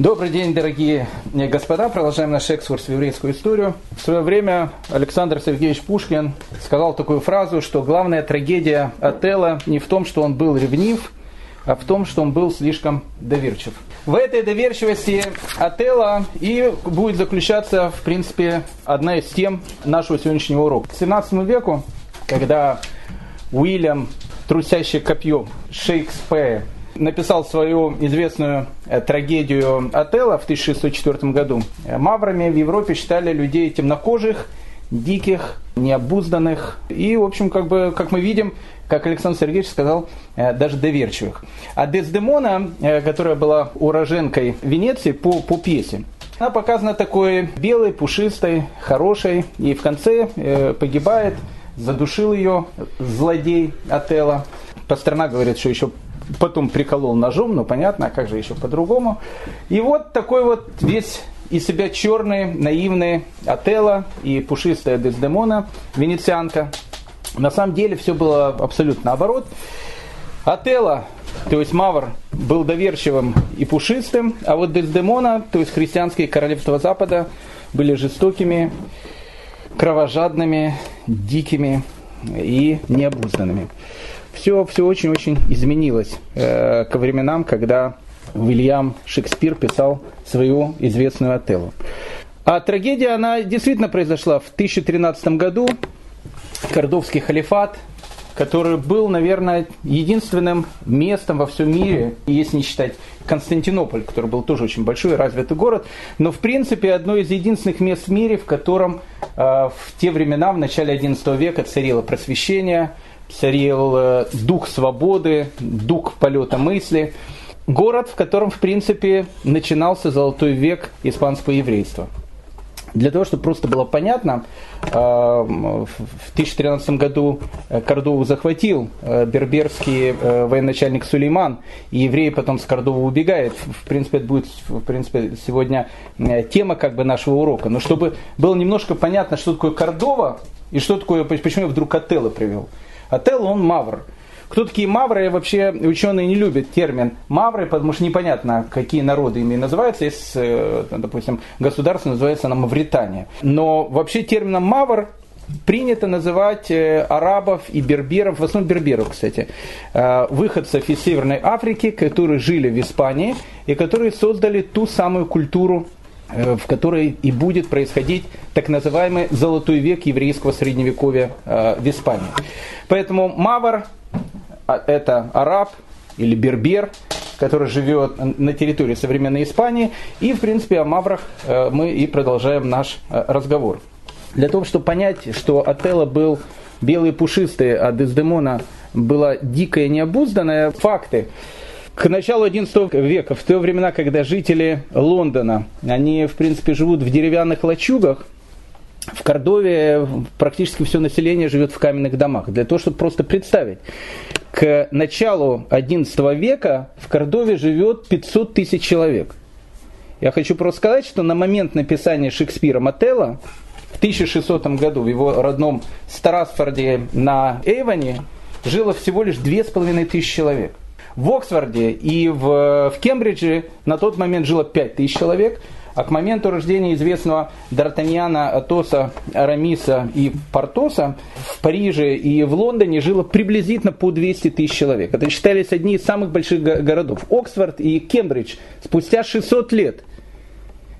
Добрый день, дорогие господа. Продолжаем наш экскурс в еврейскую историю. В свое время Александр Сергеевич Пушкин сказал такую фразу, что главная трагедия Отелла не в том, что он был ревнив, а в том, что он был слишком доверчив. В этой доверчивости Отелла и будет заключаться, в принципе, одна из тем нашего сегодняшнего урока. К 17 веку, когда Уильям, трусящий копье, Шекспир, написал свою известную э, трагедию Отелла в 1604 году. Э, маврами в Европе считали людей темнокожих, диких, необузданных и, в общем, как, бы, как мы видим, как Александр Сергеевич сказал, э, даже доверчивых. А Дездемона, которая была уроженкой Венеции по, по пьесе, она показана такой белой, пушистой, хорошей, и в конце погибает, задушил ее злодей Отелла. Пастерна говорит, что еще потом приколол ножом, ну понятно, а как же еще по-другому. И вот такой вот весь из себя черный, наивный Отелло и пушистая Дездемона, венецианка. На самом деле все было абсолютно наоборот. Отелло, то есть Мавр, был доверчивым и пушистым, а вот Дездемона, то есть христианские королевства Запада, были жестокими, кровожадными, дикими и необузданными все, все очень-очень изменилось э, ко временам, когда Уильям Шекспир писал свою известную Отеллу. А трагедия, она действительно произошла в 1013 году. Кордовский халифат, который был, наверное, единственным местом во всем мире, если не считать Константинополь, который был тоже очень большой и развитый город, но в принципе одно из единственных мест в мире, в котором э, в те времена, в начале XI века, царило просвещение – царил э, дух свободы, дух полета мысли. Город, в котором, в принципе, начинался золотой век испанского еврейства. Для того, чтобы просто было понятно, э, в 1013 году Кордову захватил э, берберский военачальник Сулейман, и евреи потом с Кордовы убегают. В принципе, это будет в принципе, сегодня тема как бы нашего урока. Но чтобы было немножко понятно, что такое Кордова, и что такое, почему я вдруг Отелло привел. Отелло, он мавр. Кто такие мавры? Вообще ученые не любят термин мавры, потому что непонятно, какие народы ими называются. Есть, э, допустим, государство называется на Мавритания. Но вообще термином мавр принято называть э, арабов и берберов, в основном берберов, кстати, э, выходцев из Северной Африки, которые жили в Испании и которые создали ту самую культуру в которой и будет происходить так называемый золотой век еврейского средневековья э, в Испании. Поэтому Мавр а, – это араб или бербер, который живет на территории современной Испании. И, в принципе, о Маврах э, мы и продолжаем наш разговор. Для того, чтобы понять, что Отелло был белый пушистый, а Дездемона была дикая необузданная, факты – к началу XI века, в те времена, когда жители Лондона, они, в принципе, живут в деревянных лачугах, в Кордове практически все население живет в каменных домах. Для того, чтобы просто представить, к началу XI века в Кордове живет 500 тысяч человек. Я хочу просто сказать, что на момент написания Шекспира Отелло в 1600 году в его родном Страсфорде на Эйвоне жило всего лишь 2500 человек. В Оксфорде и в, в Кембридже на тот момент жило 5000 человек, а к моменту рождения известного Д'Артаньяна, Атоса, Арамиса и Портоса в Париже и в Лондоне жило приблизительно по 200 тысяч человек. Это считались одни из самых больших городов. Оксфорд и Кембридж спустя 600 лет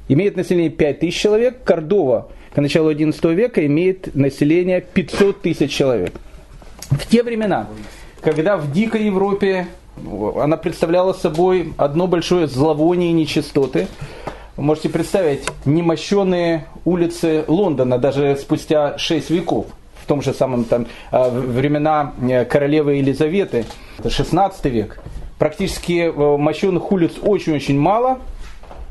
имеют население 5 тысяч человек, Кордова к началу XI века имеет население 500 тысяч человек. В те времена, когда в дикой Европе она представляла собой одно большое зловоние и нечистоты. Вы можете представить немощенные улицы Лондона даже спустя 6 веков в том же самом там а, времена э, королевы Елизаветы, это 16 век. Практически э, мощенных улиц очень-очень мало,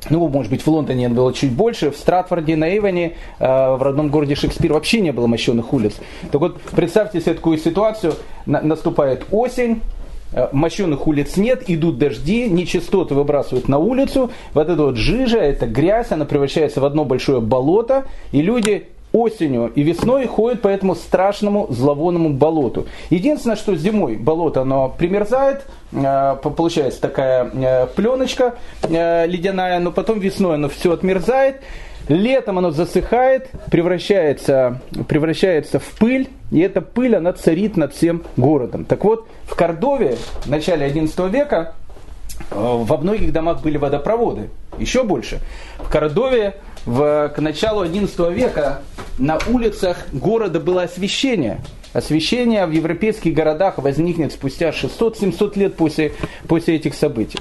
ну, может быть, в Лондоне было чуть больше, в Стратфорде, на Эйвоне, э, в родном городе Шекспир вообще не было мощенных улиц. Так вот, представьте себе такую ситуацию, наступает осень, мощенных улиц нет, идут дожди, нечистоты выбрасывают на улицу, вот эта вот жижа, эта грязь, она превращается в одно большое болото, и люди осенью и весной ходят по этому страшному зловонному болоту. Единственное, что зимой болото оно примерзает, э, получается такая э, пленочка э, ледяная, но потом весной оно все отмерзает. Летом оно засыхает, превращается, превращается в пыль, и эта пыль, она царит над всем городом. Так вот, в Кордове в начале XI века во многих домах были водопроводы, еще больше. В Кордове в, к началу XI века на улицах города было освещение. Освещение в европейских городах возникнет спустя 600-700 лет после, после этих событий.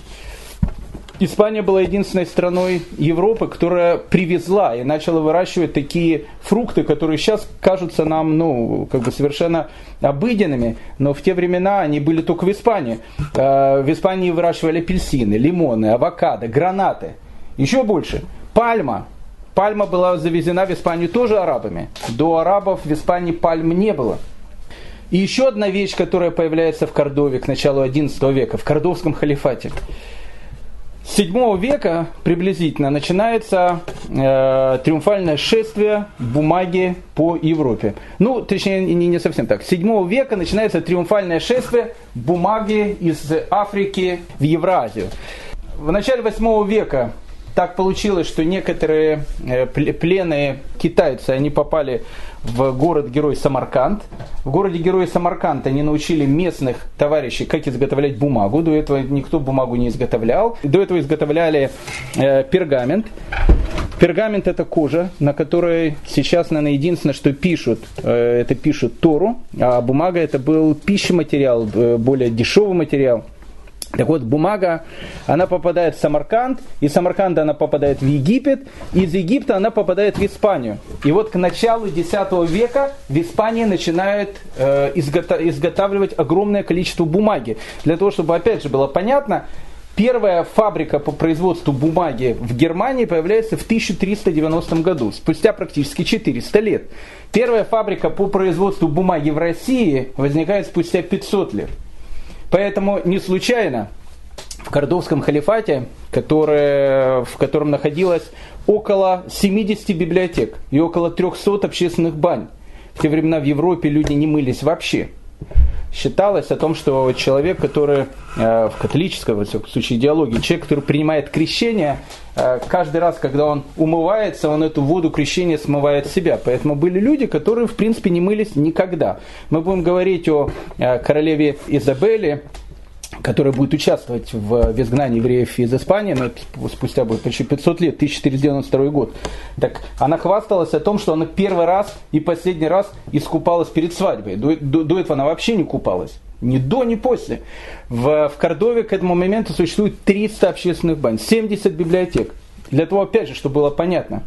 Испания была единственной страной Европы, которая привезла и начала выращивать такие фрукты, которые сейчас кажутся нам ну, как бы совершенно обыденными, но в те времена они были только в Испании. Э, в Испании выращивали апельсины, лимоны, авокадо, гранаты. Еще больше. Пальма. Пальма была завезена в Испанию тоже арабами. До арабов в Испании пальм не было. И еще одна вещь, которая появляется в Кордове к началу XI века, в Кордовском халифате. С 7 века приблизительно начинается э, триумфальное шествие бумаги по Европе. Ну, точнее, не, не совсем так. С 7 века начинается триумфальное шествие бумаги из Африки в Евразию. В начале 8 века так получилось, что некоторые э, пленные китайцы, они попали в город-герой Самарканд. В городе-герой Самарканд они научили местных товарищей, как изготовлять бумагу. До этого никто бумагу не изготовлял. До этого изготовляли э, пергамент. Пергамент это кожа, на которой сейчас, наверное, единственное, что пишут, э, это пишут Тору, а бумага это был пищематериал, э, более дешевый материал. Так вот, бумага, она попадает в Самарканд, из Самарканда она попадает в Египет, из Египта она попадает в Испанию. И вот к началу X века в Испании начинают э, изготавливать огромное количество бумаги. Для того, чтобы, опять же, было понятно, Первая фабрика по производству бумаги в Германии появляется в 1390 году, спустя практически 400 лет. Первая фабрика по производству бумаги в России возникает спустя 500 лет. Поэтому не случайно в Кордовском халифате, который, в котором находилось около 70 библиотек и около 300 общественных бань. В те времена в Европе люди не мылись вообще. Считалось о том, что человек, который э, в католической, в случае идеологии, человек, который принимает крещение, э, каждый раз, когда он умывается, он эту воду крещения смывает с себя. Поэтому были люди, которые, в принципе, не мылись никогда. Мы будем говорить о э, королеве Изабелле, которая будет участвовать в, в изгнании евреев из Испании, но это спустя будет почти 500 лет, 1492 год. Так она хвасталась о том, что она первый раз и последний раз искупалась перед свадьбой. До, до, до этого она вообще не купалась. Ни до, ни после. В, в Кордове к этому моменту существует 300 общественных бань, 70 библиотек. Для того, опять же, чтобы было понятно,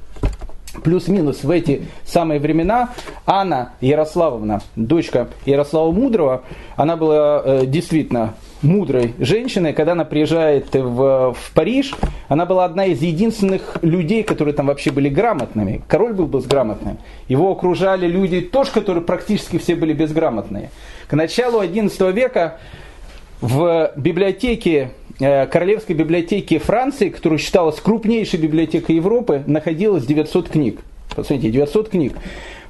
плюс-минус в эти самые времена Анна Ярославовна, дочка Ярослава Мудрого, она была э, действительно мудрой женщиной, когда она приезжает в, в Париж, она была одна из единственных людей, которые там вообще были грамотными. Король был безграмотным. Его окружали люди тоже, которые практически все были безграмотные. К началу XI века в библиотеке, э, Королевской библиотеке Франции, которая считалась крупнейшей библиотекой Европы, находилось 900 книг. Посмотрите, 900 книг.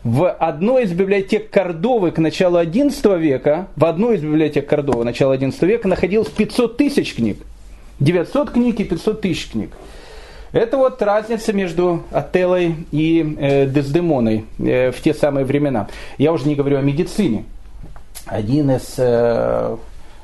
В одной из библиотек Кордовы к началу XI века, в одной из библиотек Кордовы начала XI века находилось 500 тысяч книг. 900 книг и 500 тысяч книг. Это вот разница между Отеллой и э, Дездемоной э, в те самые времена. Я уже не говорю о медицине. Один из э,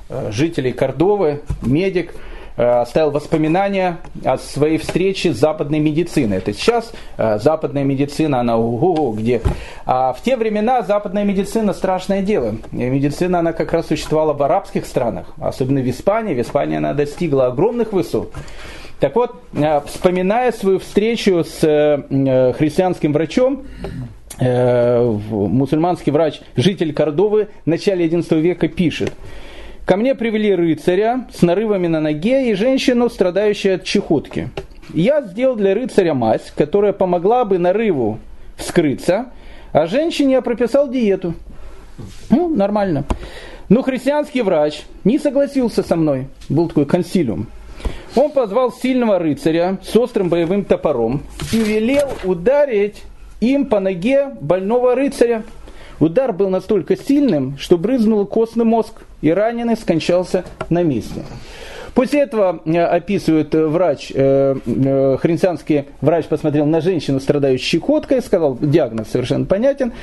э жителей Кордовы, медик, оставил воспоминания о своей встрече с западной медициной. Это сейчас э, западная медицина, она ого где. А в те времена западная медицина страшное дело. Медицина, она как раз существовала в арабских странах, особенно в Испании. В Испании она достигла огромных высот. Так вот, э, вспоминая свою встречу с христианским врачом, мусульманский врач, житель Кордовы, в начале XI века пишет – Ко мне привели рыцаря с нарывами на ноге и женщину, страдающую от чехотки. Я сделал для рыцаря мазь, которая помогла бы нарыву вскрыться, а женщине я прописал диету. Ну, нормально. Но христианский врач не согласился со мной. Был такой консилиум. Он позвал сильного рыцаря с острым боевым топором и велел ударить им по ноге больного рыцаря. Удар был настолько сильным, что брызнул костный мозг, и раненый скончался на месте. После этого э, описывает э, врач, э, христианский врач посмотрел на женщину, страдающую щекоткой, сказал, диагноз совершенно понятен,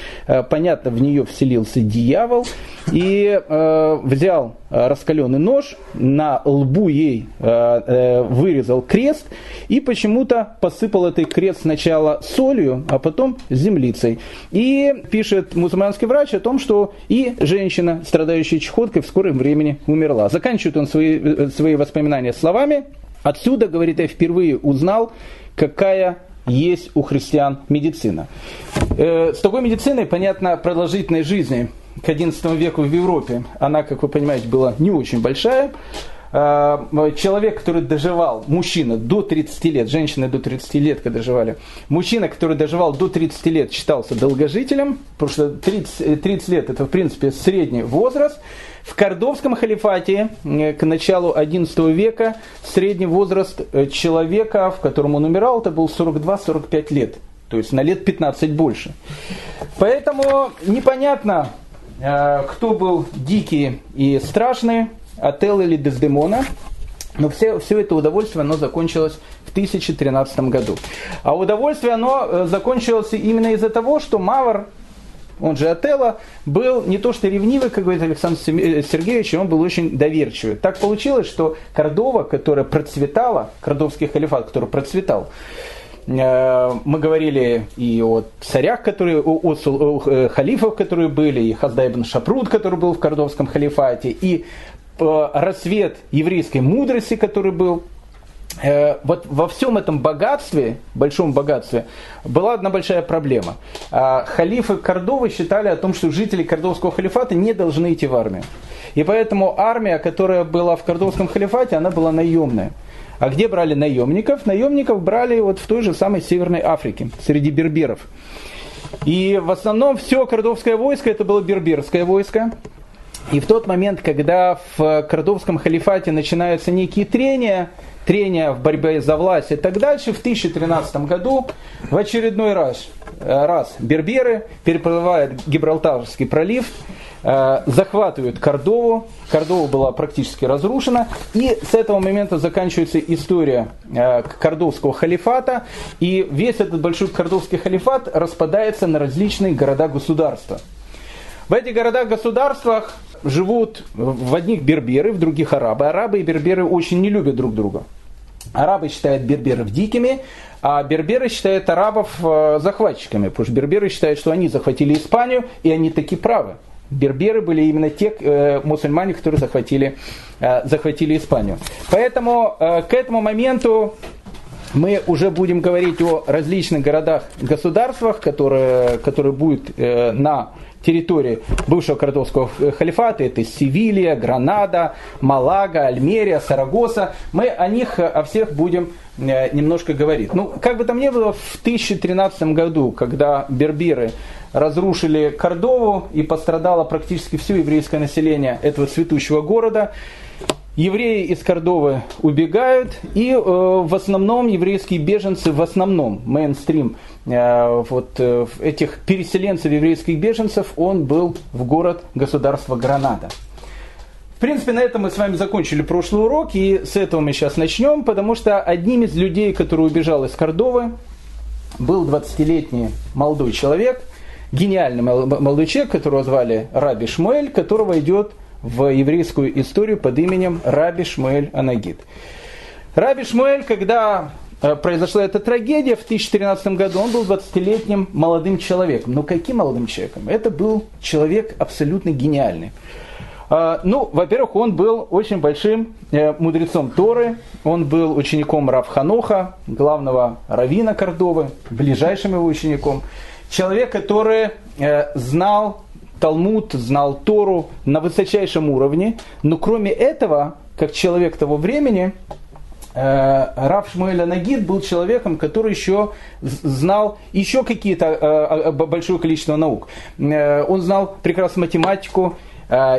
понятно, в нее вселился дьявол, и взял раскаленный нож, на лбу ей вырезал крест, и почему-то посыпал этот крест сначала солью, а потом землицей. И пишет мусульманский врач о том, что и женщина, страдающая чехоткой, в скором времени умерла. Заканчивает он свои, свои воспоминания словами. Отсюда, говорит, я впервые узнал, какая есть у христиан медицина. Э, с такой медициной, понятно, продолжительной жизни к XI веку в Европе, она, как вы понимаете, была не очень большая. Э, человек, который доживал, мужчина до 30 лет, женщины до 30 лет, когда доживали, мужчина, который доживал до 30 лет, считался долгожителем, потому что 30, 30 лет это, в принципе, средний возраст. В Кордовском халифате э, к началу XI века средний возраст э, человека, в котором он умирал, это был 42-45 лет. То есть на лет 15 больше. Поэтому непонятно, э, кто был дикий и страшный, Отел или Дездемона. Но все, все это удовольствие, оно закончилось в 1013 году. А удовольствие, оно закончилось именно из-за того, что Мавр, он же Отелло, был не то что ревнивый, как говорит Александр э, Сергеевич, он был очень доверчивый. Так получилось, что Кордова, которая процветала, Кордовский халифат, который процветал, э, мы говорили и о царях, которые, о, о, о халифах, которые были, и Хаздай ибн Шапрут, который был в Кордовском халифате, и э, рассвет еврейской мудрости, который был Э, вот во всем этом богатстве, большом богатстве, была одна большая проблема. А, халифы Кордовы считали о том, что жители Кордовского халифата не должны идти в армию. И поэтому армия, которая была в Кордовском халифате, она была наемная. А где брали наемников? Наемников брали вот в той же самой Северной Африке, среди берберов. И в основном все кордовское войско это было берберское войско. И в тот момент, когда в кордовском халифате начинаются некие трения, трения в борьбе за власть и так дальше, в 1013 году в очередной раз, э, раз берберы переплывают Гибралтарский пролив, э, захватывают Кордову, Кордова была практически разрушена, и с этого момента заканчивается история э, Кордовского халифата, и весь этот большой Кордовский халифат распадается на различные города-государства. В этих городах-государствах живут в одних берберы, в других арабы. Арабы и берберы очень не любят друг друга. Арабы считают берберов дикими, а берберы считают арабов э, захватчиками, потому что берберы считают, что они захватили Испанию, и они таки правы. Берберы были именно те э, мусульмане, которые захватили, э, захватили Испанию. Поэтому э, к этому моменту мы уже будем говорить о различных городах-государствах, которые, которые будут э, на территории бывшего Кордовского халифата, это Севилья, Гранада, Малага, Альмерия, Сарагоса. Мы о них, о всех будем э, немножко говорить. Ну, как бы там ни было, в 1013 году, когда берберы разрушили Кордову и пострадало практически все еврейское население этого цветущего города, евреи из Кордовы убегают, и э, в основном еврейские беженцы, в основном мейнстрим э, вот э, этих переселенцев, еврейских беженцев, он был в город государства Гранада. В принципе, на этом мы с вами закончили прошлый урок, и с этого мы сейчас начнем, потому что одним из людей, который убежал из Кордовы, был 20-летний молодой человек, гениальный молодой человек, которого звали Раби Шмуэль, которого идет в еврейскую историю под именем Раби Шмуэль Анагид. Раби Шмуэль, когда э, произошла эта трагедия в 2013 году, он был 20-летним молодым человеком. Но каким молодым человеком? Это был человек абсолютно гениальный. А, ну, во-первых, он был очень большим э, мудрецом Торы, он был учеником Рав Ханоха, главного равина Кордовы, ближайшим его учеником. Человек, который э, знал Талмуд, знал Тору на высочайшем уровне, но кроме этого, как человек того времени, э, Рав Шмуэль Анагид был человеком, который еще знал еще какие-то э, большое количество наук. Э, он знал прекрасно математику,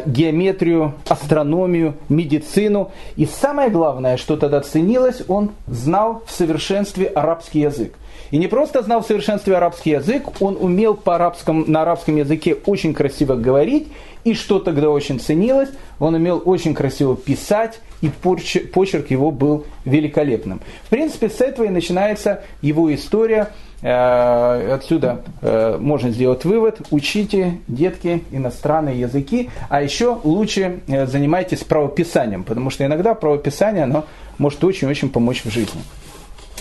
геометрию, астрономию, медицину. И самое главное, что тогда ценилось, он знал в совершенстве арабский язык. И не просто знал в совершенстве арабский язык, он умел по арабском, на арабском языке очень красиво говорить. И что тогда очень ценилось, он умел очень красиво писать, и почерк его был великолепным. В принципе, с этого и начинается его история. Э, отсюда э, можно сделать вывод. Учите, детки, иностранные языки, а еще лучше э, занимайтесь правописанием, потому что иногда правописание оно может очень-очень помочь в жизни.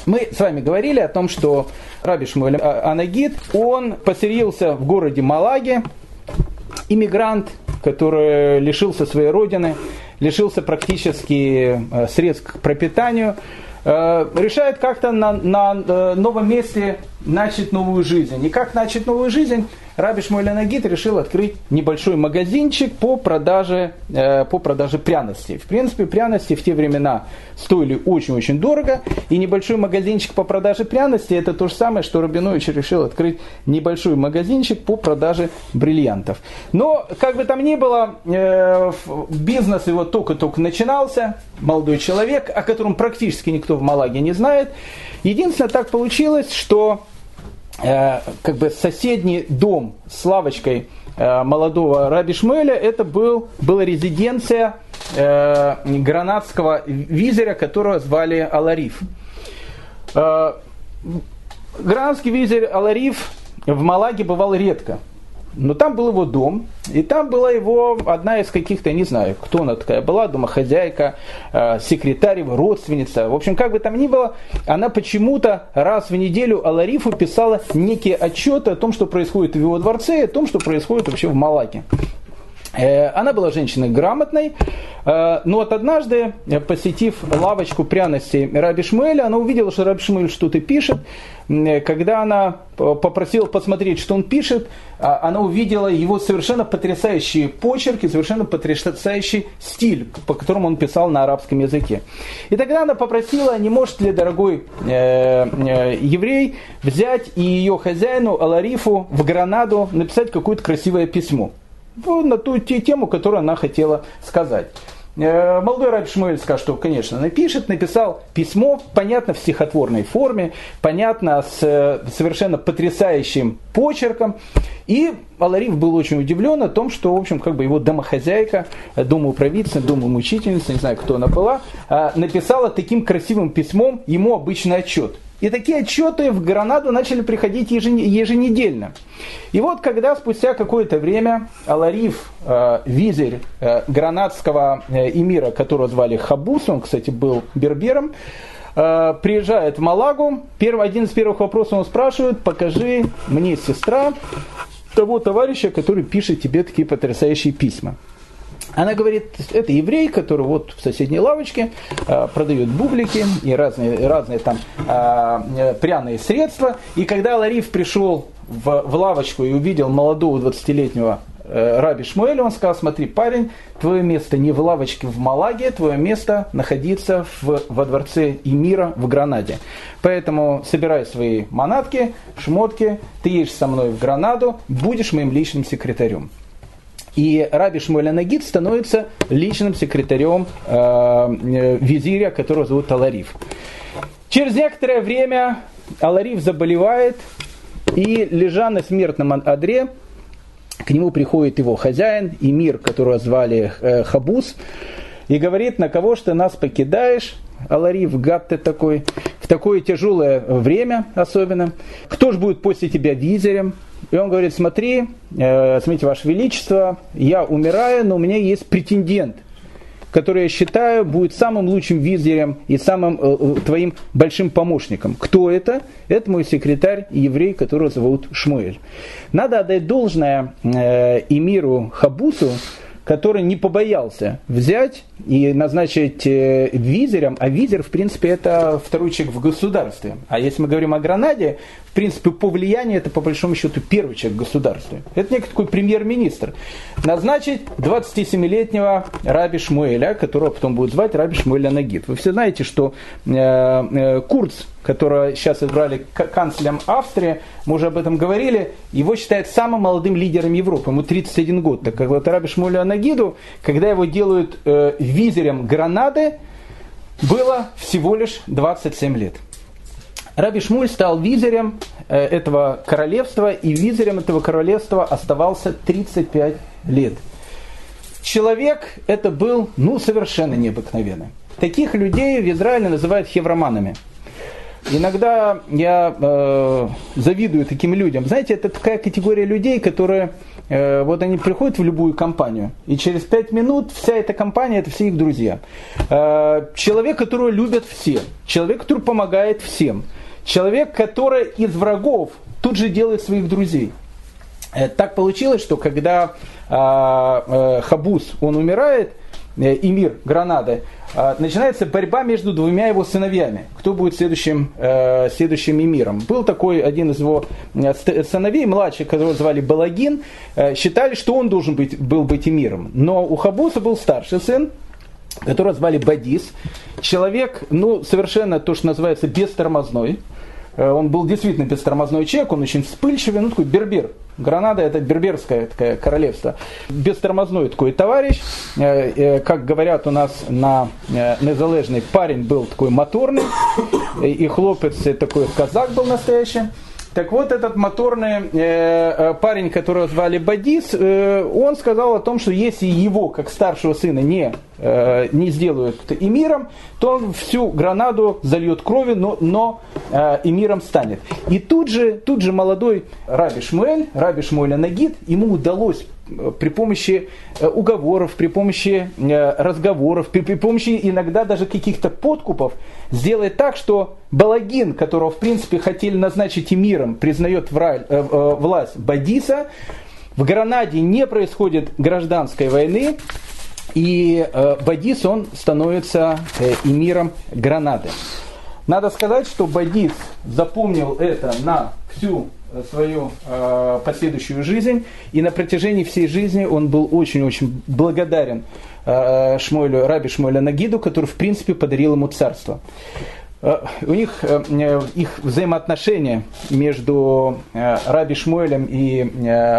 Мы с вами говорили о том, что Раби Шмуэль Анагид, он поселился в городе Малаге, иммигрант, который лишился своей родины, лишился практически э, средств к пропитанию, э, решает как-то на, на э, новом месте начать новую жизнь. И как начать новую жизнь? Раби Шмуэль Нагид решил открыть небольшой магазинчик по продаже, э, по продаже пряностей. В принципе, пряности в те времена стоили очень-очень дорого, и небольшой магазинчик по продаже пряностей это то же самое, что Рабинович решил открыть небольшой магазинчик по продаже бриллиантов. Но, как бы там ни было, э, бизнес его только-только начинался, молодой человек, о котором практически никто в Малаге не знает. Единственное, так получилось, что как бы соседний дом с лавочкой э, молодого Раби Шмеля, это был, была резиденция э, гранадского визиря, которого звали Алариф. Э, гранадский визирь Алариф в Малаге бывал редко. Но там был его дом, и там была его одна из каких-то, не знаю, кто она такая была, домохозяйка, э, секретарь родственница. В общем, как бы там ни было, она почему-то раз в неделю Аларифу писала некие отчеты о том, что происходит в его дворце, и о том, что происходит вообще в Малаке. Э, она была женщиной грамотной, э, но вот однажды, э, посетив лавочку пряностей Раби Шмуэля, она увидела, что Раби Шмуэль что-то пишет. Когда она попросила посмотреть, что он пишет, а, она увидела его совершенно потрясающие почерки, совершенно потрясающий стиль, по которому он писал на арабском языке. И тогда она попросила, не может ли дорогой еврей взять и ее хозяину Аларифу в Гранаду написать какое-то красивое письмо на ту тему, которую она хотела сказать. Э, молодой Раби сказал, что, конечно, напишет, написал письмо, понятно, в стихотворной форме, понятно, с э, совершенно потрясающим почерком. И Алариф был очень удивлен о том, что, в общем, как бы его домохозяйка, домоуправительница, домоучительница, не знаю, кто она была, э, написала таким красивым письмом ему обычный отчет. И такие отчеты в Гранаду начали приходить еженедельно. И вот когда спустя какое-то время Алариф, э, визирь э, гранадского э, эмира, которого звали Хабус, он, кстати, был бербером, э, приезжает в Малагу, первый, один из первых вопросов он спрашивает, покажи мне сестра того товарища, который пишет тебе такие потрясающие письма. Она говорит, это еврей, который вот в соседней лавочке э, продает бублики и разные, разные там э, пряные средства. И когда Лариф пришел в, в лавочку и увидел молодого 20-летнего э, Раби Шмуэля, он сказал, смотри, парень, твое место не в лавочке в Малаге, твое место находиться в, во дворце Эмира в Гранаде. Поэтому собирай свои манатки, шмотки, ты едешь со мной в Гранаду, будешь моим личным секретарем. И Раби Шмуэль Нагид становится личным секретарем э, э, визиря, которого зовут Алариф. Через некоторое время Алариф заболевает, и лежа на смертном одре, к нему приходит его хозяин, Эмир, которого звали э, Хабус, и говорит, на кого что нас покидаешь, Алариф, гад ты такой, в такое тяжелое время особенно. Кто же будет после тебя визирем? И он говорит, смотри, э, смотрите, Ваше Величество, я умираю, но у меня есть претендент, который я считаю будет самым лучшим визирем и самым э, э, твоим большим помощником. Кто это? Это мой секретарь, еврей, которого зовут Шмуэль. Надо отдать должное э, Эмиру Хабусу, который не побоялся взять и назначить э, визирем, а визир, в принципе, это второй человек в государстве. А если мы говорим о Гранаде, в принципе, по влиянию это, по большому счету, первый человек в государстве. Это некий такой премьер-министр. Назначить 27-летнего Раби Шмуэля, которого потом будут звать Раби Шмуэля Нагид. Вы все знаете, что э, э, Курц, которого сейчас избрали канцлером Австрии, мы уже об этом говорили, его считают самым молодым лидером Европы, ему 31 год. Так как вот Раби Шмуэля Нагиду, когда его делают визирем Гранады, было всего лишь 27 лет. Раби Шмуль стал визирем э, этого королевства, и визирем этого королевства оставался 35 лет. Человек это был, ну, совершенно необыкновенный. Таких людей в Израиле называют хевроманами – Иногда я э, завидую таким людям. Знаете, это такая категория людей, которые вот они приходят в любую компанию, и через пять минут вся эта компания это все их друзья. Э, человек, которого любят все, человек, который помогает всем, человек, который из врагов тут же делает своих друзей. Э, так получилось, что когда э, э, Хабус он умирает, э, Эмир Гранады, а, начинается борьба между двумя его сыновьями. Кто будет следующим, э, следующим эмиром? Был такой один из его э, сыновей, младший, которого звали Балагин. Э, считали, что он должен быть, был быть эмиром. Но у Хабуса был старший сын, которого звали Бадис. Человек, ну, совершенно то, что называется бестормозной. Э, он был действительно бестормозной человек, он очень вспыльчивый, ну такой бербер. Гранада это берберское такое королевство. Бестормозной такой товарищ, э, э, как говорят у нас на незалежный, парень был такой моторный, и хлопец такой казак был настоящий. Так вот, этот моторный э, парень, которого звали Бадис, э, он сказал о том, что если его, как старшего сына, не, э, не сделают эмиром, то он всю гранаду зальет кровью, но, но э, эмиром станет. И тут же, тут же молодой Раби Шмуэль, Раби Шмуэль Нагид, ему удалось при помощи э, уговоров, при помощи э, разговоров, при, при помощи иногда даже каких-то подкупов сделать так, что Балагин, которого в принципе хотели назначить эмиром, признает э, власть Бадиса, в Гранаде не происходит гражданской войны, и Бадис он становится эмиром Гранады. Надо сказать, что Бадис запомнил это на всю свою э, последующую жизнь, и на протяжении всей жизни он был очень-очень благодарен э, Шмуэлю, Раби Шмуэля Нагиду, который, в принципе, подарил ему царство. Э, у них э, их взаимоотношения между э, Раби Шмуэлем и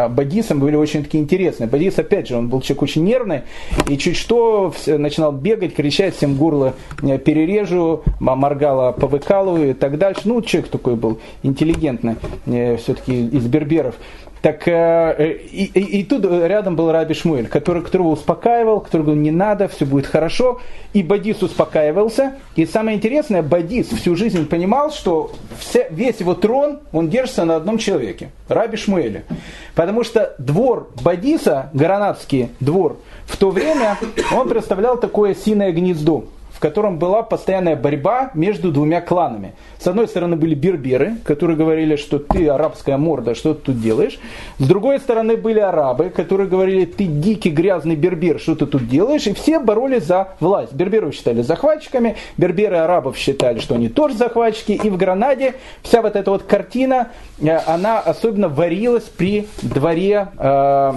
Бадисом были очень такие интересные. Бадис, опять же, он был человек очень нервный, и чуть что начинал бегать, кричать, всем горло перережу, моргало повыкалываю и так дальше. Ну, человек такой был интеллигентный, все-таки из берберов. Так э, и, и, и тут рядом был Раби Шмуэль, который, которого успокаивал, который говорил, не надо, все будет хорошо. И Бадис успокаивался. И самое интересное, Бадис всю жизнь понимал, что все, весь его трон, он держится на одном человеке, Раби Шмуэле. Потому что двор Бадиса, Гранадский двор, в то время он представлял такое синое гнездо в котором была постоянная борьба между двумя кланами. С одной стороны были берберы, которые говорили, что ты арабская морда, что ты тут делаешь. С другой стороны были арабы, которые говорили, ты дикий грязный бербер, что ты тут делаешь. И все боролись за власть. Берберов считали захватчиками, берберы арабов считали, что они тоже захватчики. И в Гранаде вся вот эта вот картина, э, она особенно варилась при дворе э,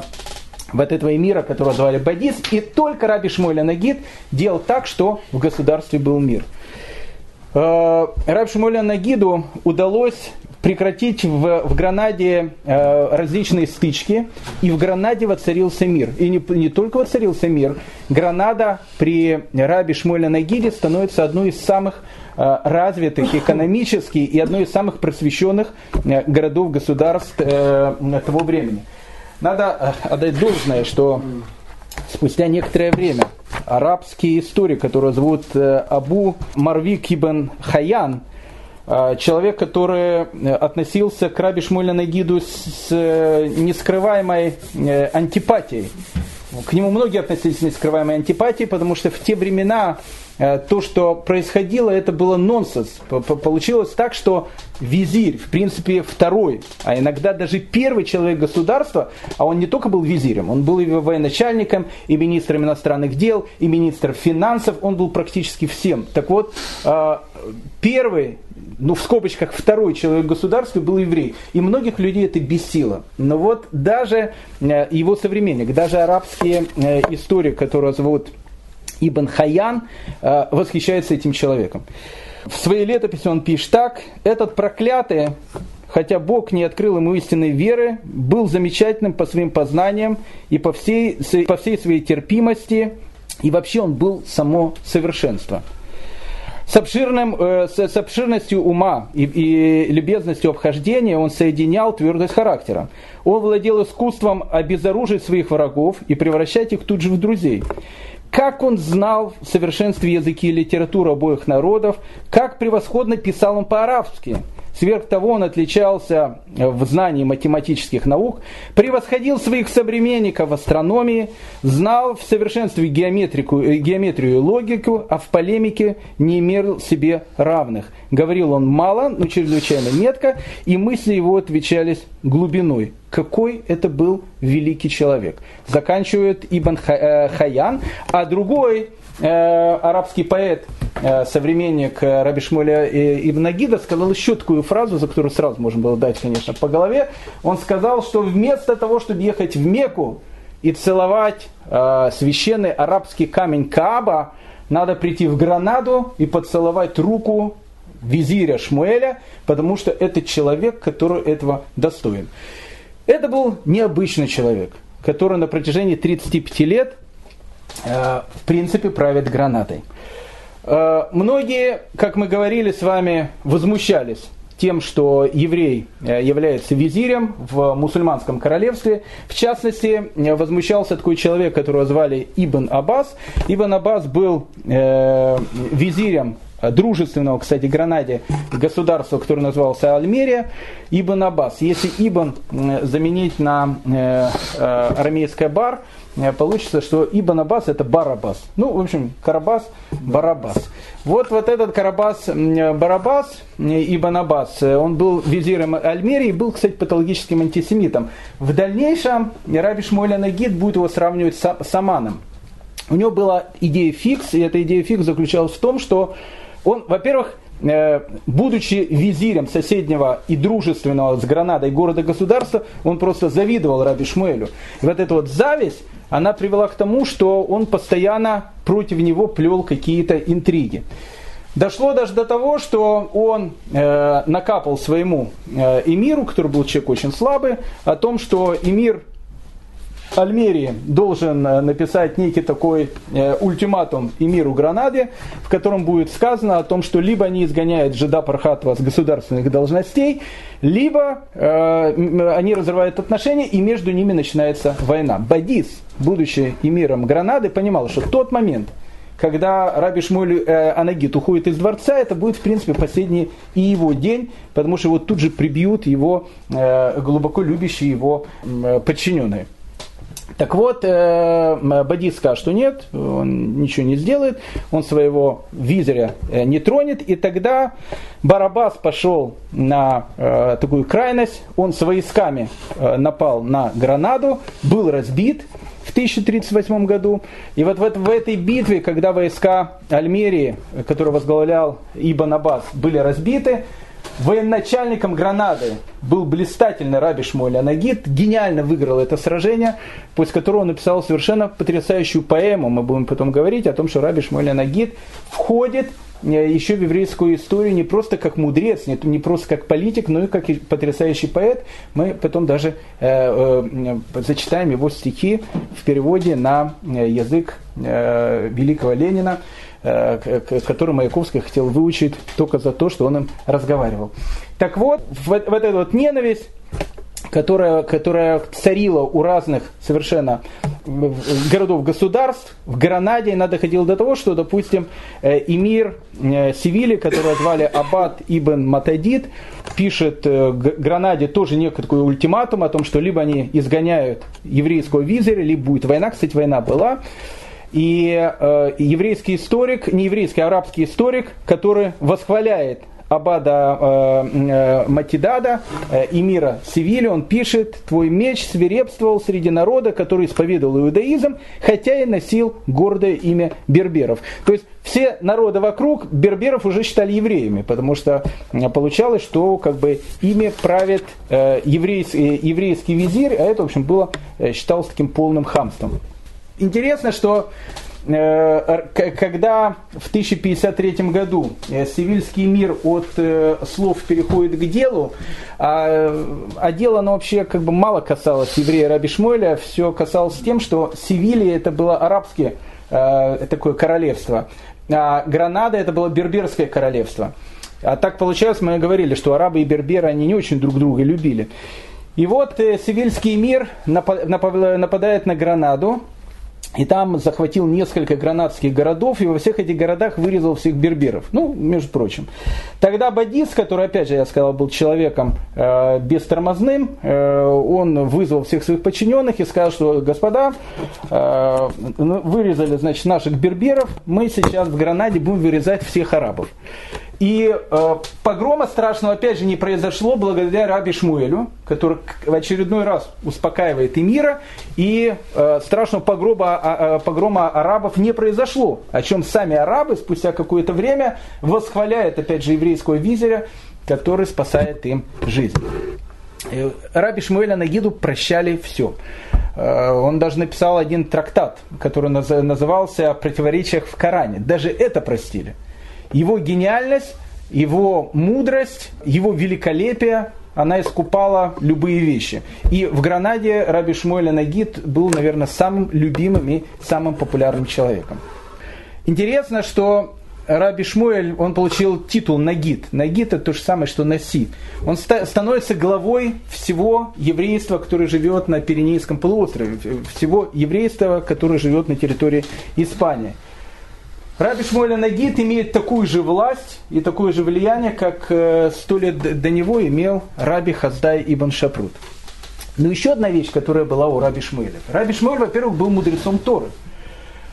вот этого эмира, которого звали Бадис, и только Раби Шмуэль Нагид делал так, что в государстве был мир. Э, Раби Шмуэль Нагиду удалось прекратить в, в Гранаде э, различные стычки, и в Гранаде воцарился мир. И не, не только воцарился мир, Гранада при Раби Шмуэля Нагиде становится одной из самых э, развитых экономически и одной из самых просвещенных городов государств э, того времени. Надо э, отдать должное, что спустя некоторое время арабский историк, которого зовут э, Абу Марвик ибн Хаян, э, человек, который относился к Раби Шмуля Нагиду с нескрываемой антипатией. К нему многие относились с нескрываемой антипатией, потому что в те времена то, что происходило, это было нонсенс. Получилось так, что визирь, в принципе, второй, а иногда даже первый человек государства, а он не только был визирем, он был и военачальником, и министром иностранных дел, и министром финансов, он был практически всем. Так вот, э, первый ну, в скобочках, второй человек в государстве был еврей. И многих людей это бесило. Но вот даже э, его современник, даже арабские э, истории, которого зовут Ибн Хаян, э, восхищается этим человеком. В своей летописи он пишет так. «Этот проклятый, хотя Бог не открыл ему истинной веры, был замечательным по своим познаниям и по всей, по всей своей терпимости, и вообще он был само совершенство». С, обширным, э, с, с обширностью ума и, и любезностью обхождения он соединял твердость характера. Он владел искусством обезоружить своих врагов и превращать их тут же в друзей. Как он знал в совершенстве языки и литературу обоих народов, как превосходно писал он по-арабски – Сверх того, он отличался в знании математических наук, превосходил своих современников в астрономии, знал в совершенстве геометрику, э, геометрию и логику, а в полемике не имел себе равных. Говорил он мало, но чрезвычайно метко, и мысли его отвечались глубиной. Какой это был великий человек. Заканчивает Ибн э, Хаян, а другой Э, арабский поэт, э, современник э, Раби Шмуля Ибн Агида, сказал еще такую фразу, за которую сразу можно было дать, конечно, по голове. Он сказал, что вместо того, чтобы ехать в Мекку и целовать священный арабский камень Кааба, надо прийти в Гранаду и поцеловать руку визиря Шмуэля, потому что это человек, который этого достоин. Это был необычный человек, который на протяжении 35 лет Э, в принципе правит гранатой. Э, многие, как мы говорили с вами, возмущались тем, что еврей э, является визирем в мусульманском королевстве. В частности, возмущался такой человек, которого звали Ибн Аббас. Ибн Аббас был э, визирем дружественного, кстати, Гранаде государства, которое называлось Альмерия, Ибн Аббас. Если Ибн заменить на э, э, арамейское бар, Э, получится, что Ибн Аббас это Барабас. Ну, в общем, Карабас, Барабас. Вот, вот этот Карабас, Барабас, э, Ибн Аббас, э, он был визиром Альмерии, был, кстати, патологическим антисемитом. В дальнейшем Раби Шмуэль Нагид будет его сравнивать с Аманом. У него была идея фикс, и эта идея фикс заключалась в том, что он, во-первых, будучи визирем соседнего и дружественного с Гранадой города-государства, он просто завидовал Раби Шмуэлю. И вот эта вот зависть, она привела к тому, что он постоянно против него плел какие-то интриги. Дошло даже до того, что он э, накапал своему э, эмиру, который был человек очень слабый, о том, что эмир Альмерии должен э, написать некий такой э, ультиматум эмиру Гранаде, в котором будет сказано о том, что либо они изгоняют Жида Пархатова с государственных должностей, либо э, они разрывают отношения, и между ними начинается война. Бадис, будучи эмиром Гранады, понимал, что тот момент, когда Раби Шмуль э, Анагит уходит из дворца, это будет, в принципе, последний и его день, потому что его тут же прибьют его э, глубоко любящие его э, подчиненные. Так вот, э, Бадис сказал, что нет, он ничего не сделает, он своего визиря э, не тронет, и тогда Барабас пошел на э, такую крайность, он с войсками напал на Гранаду, был разбит в 1038 году, и вот в, в этой битве, когда войска Альмерии, которые возглавлял Ибн Аббас, были разбиты, военачальником Гранады был блистательный Раби Шмуэль Анагит, гениально выиграл это сражение, после которого он написал совершенно потрясающую поэму. Мы будем потом говорить о том, что Раби Шмуэль Анагит входит э, еще в еврейскую историю не просто как мудрец, не, не просто как политик, но и как потрясающий поэт. Мы потом даже э, э, зачитаем его стихи в переводе на э, язык э, великого Ленина. Э, который Маяковский хотел выучить только за то, что он им разговаривал. Так вот, вот, вот эта вот ненависть, которая, которая царила у разных совершенно городов-государств, в Гранаде она доходила до того, что, допустим, э, эмир э, Севили, которого звали Аббат Ибн Матадид, пишет Гранаде тоже некий такой ультиматум о том, что либо они изгоняют еврейского визиря, либо будет война. Кстати, война была. И э, еврейский историк, не еврейский, а арабский историк, который восхваляет Абада э, э, Матидада, э, эмира Севили, он пишет, «Твой меч свирепствовал среди народа, который исповедовал иудаизм, хотя и носил гордое имя берберов». То есть все народы вокруг берберов уже считали евреями, потому что э, получалось, что как бы ими правит э, еврейский, еврейский визирь, а это, в общем, было, э, считалось таким полным хамством. Интересно, что Э, когда в 1053 году э, Севильский мир от э, слов переходит к делу, а, а дело оно вообще как бы мало касалось еврея Раби Шмуэля, все касалось тем, что Севилья это было арабское такое королевство, а Гранада это было берберское королевство. А так получалось, мы говорили, что арабы и берберы, они не очень друг друга любили. И вот Севильский мир нападает на Гранаду, и там захватил несколько гранадских городов, и во всех этих городах вырезал всех берберов. Ну, между прочим. Тогда Бадис, который, опять же, я сказал, был человеком э, бестормозным, э, он вызвал всех своих подчиненных и сказал, что, господа, э, ну, вырезали, значит, наших берберов, мы сейчас в Гранаде будем вырезать всех арабов. И э, погрома страшного, опять же, не произошло благодаря Раби Шмуэлю, который в очередной раз успокаивает эмира, и э, страшного погрома, а, а, погрома арабов не произошло, о чем сами арабы спустя какое-то время восхваляют, опять же, еврейского визиря, который спасает им жизнь. Э, Раби Шмуэля Нагиду прощали все. Э, он даже написал один трактат, который назывался «О противоречиях в Коране». Даже это простили – его гениальность, его мудрость, его великолепие, она искупала любые вещи. И в Гранаде Раби Шмуэль Нагид был, наверное, самым любимым и самым популярным человеком. Интересно, что Раби Шмуэль, он получил титул Нагид. Нагид это то же самое, что Наси. Он становится главой всего еврейства, которое живет на Пиренейском полуострове, всего еврейства, которое живет на территории Испании. Раби Шмуэль Нагид имеет такую же власть и такое же влияние, как э, сто лет до него имел Раби Хаздай Ибн Шапрут. Но еще одна вещь, которая была у Раби Шмуэля. Раби Шмуэль, во-первых, был мудрецом Торы.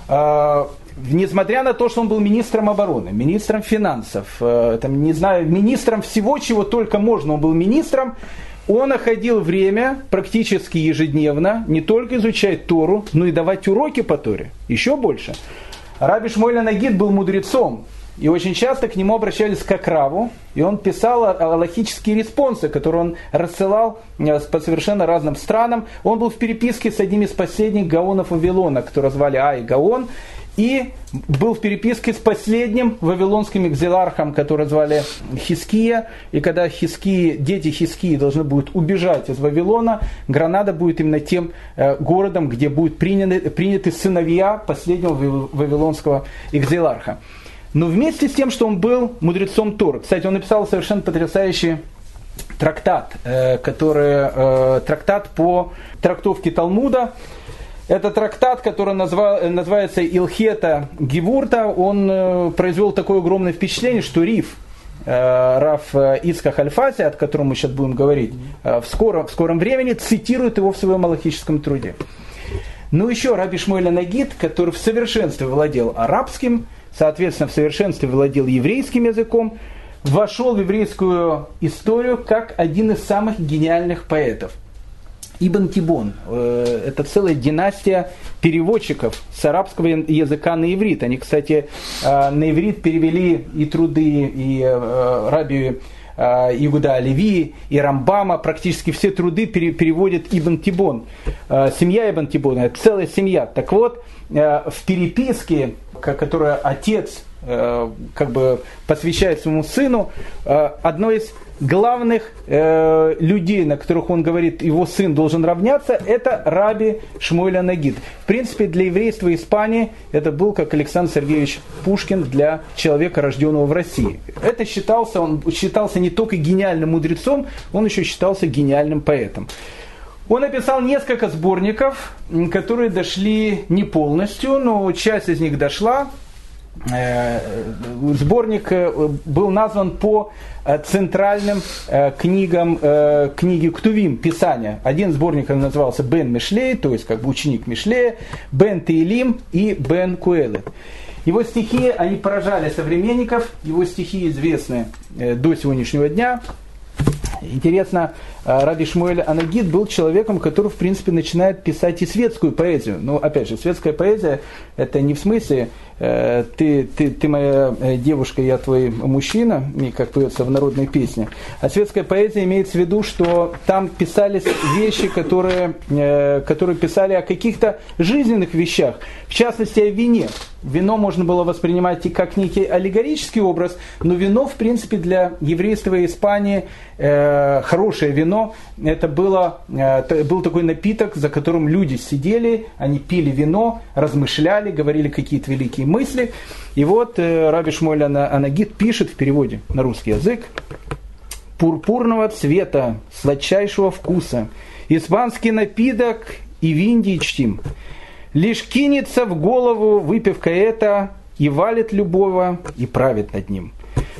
А, несмотря на то, что он был министром обороны, министром финансов, э, там, не знаю, министром всего, чего только можно, он был министром, он находил время практически ежедневно не только изучать Тору, но и давать уроки по Торе, еще больше. Раби Шмуэль Нагид был мудрецом, и очень часто к нему обращались как раву, и он писал аллахические респонсы, которые он рассылал э, по совершенно разным странам. Он был в переписке с одним из последних гаонов Вавилона, которого звали Ай Гаон, и был в переписке с последним вавилонским экзилархом, который звали Хиския. И когда Хискии, дети Хискии должны будут убежать из Вавилона, Гранада будет именно тем э, городом, где будут приняты, приняты сыновья последнего вавилонского экзиларха. Но вместе с тем, что он был мудрецом Тор, кстати, он написал совершенно потрясающий трактат, э, который, э, трактат по трактовке Талмуда, это трактат, который назвал, называется Илхета Гивурта, он э, произвел такое огромное впечатление, что Риф, э, Раф э, Ицка Хальфаси, от которого мы сейчас будем говорить, в, скором, в скором времени цитирует его в своем малахическом труде. Ну еще Раби Шмуэль Нагид, который в совершенстве владел арабским, соответственно, в совершенстве владел еврейским языком, вошел в еврейскую историю как один из самых гениальных поэтов – Ибн Тибон. Э, это целая династия переводчиков с арабского языка на иврит. Они, кстати, э, на иврит перевели и труды, и э, Раби Игуда Оливии и Рамбама, практически все труды переводит Ибн Тибон. Семья Ибн Тибона, целая семья. Так вот, в переписке, которую отец как бы посвящает своему сыну, одно из главных э, людей, на которых он говорит, его сын должен равняться, это Раби Шмуэля Нагид. В принципе, для еврейства Испании это был как Александр Сергеевич Пушкин для человека, рожденного в России. Это считался, он считался не только гениальным мудрецом, он еще считался гениальным поэтом. Он написал несколько сборников, которые дошли не полностью, но часть из них дошла. Сборник был назван по центральным книгам книги Ктувим, Писания. Один сборник назывался Бен Мишлей, то есть как бы ученик Мишлея, Бен Теилим и Бен Куэлет. Его стихи, они поражали современников, его стихи известны до сегодняшнего дня. Интересно, э, Раби Шмуэль Анагид был человеком, который, в принципе, начинает писать и светскую поэзию. Но, опять же, светская поэзия – это не в смысле Э, ты, ты, ты моя э, девушка, я твой мужчина, как поется в народной песне. А светская поэзия имеется в виду, что там писались вещи, которые, которые писали о каких-то жизненных вещах, в частности о вине. Вино можно было воспринимать и как некий аллегорический образ, но вино, в принципе, для еврейства Испании э, хорошее вино. Это было, э, был такой напиток, за которым люди сидели, они пили вино, размышляли, говорили какие-то великие мысли. И вот э, Раби Шмуэль Анагид пишет в переводе на русский язык «Пурпурного цвета, сладчайшего вкуса, испанский напиток и в Индии чтим. Лишь кинется в голову выпивка эта, и валит любого, и правит над ним.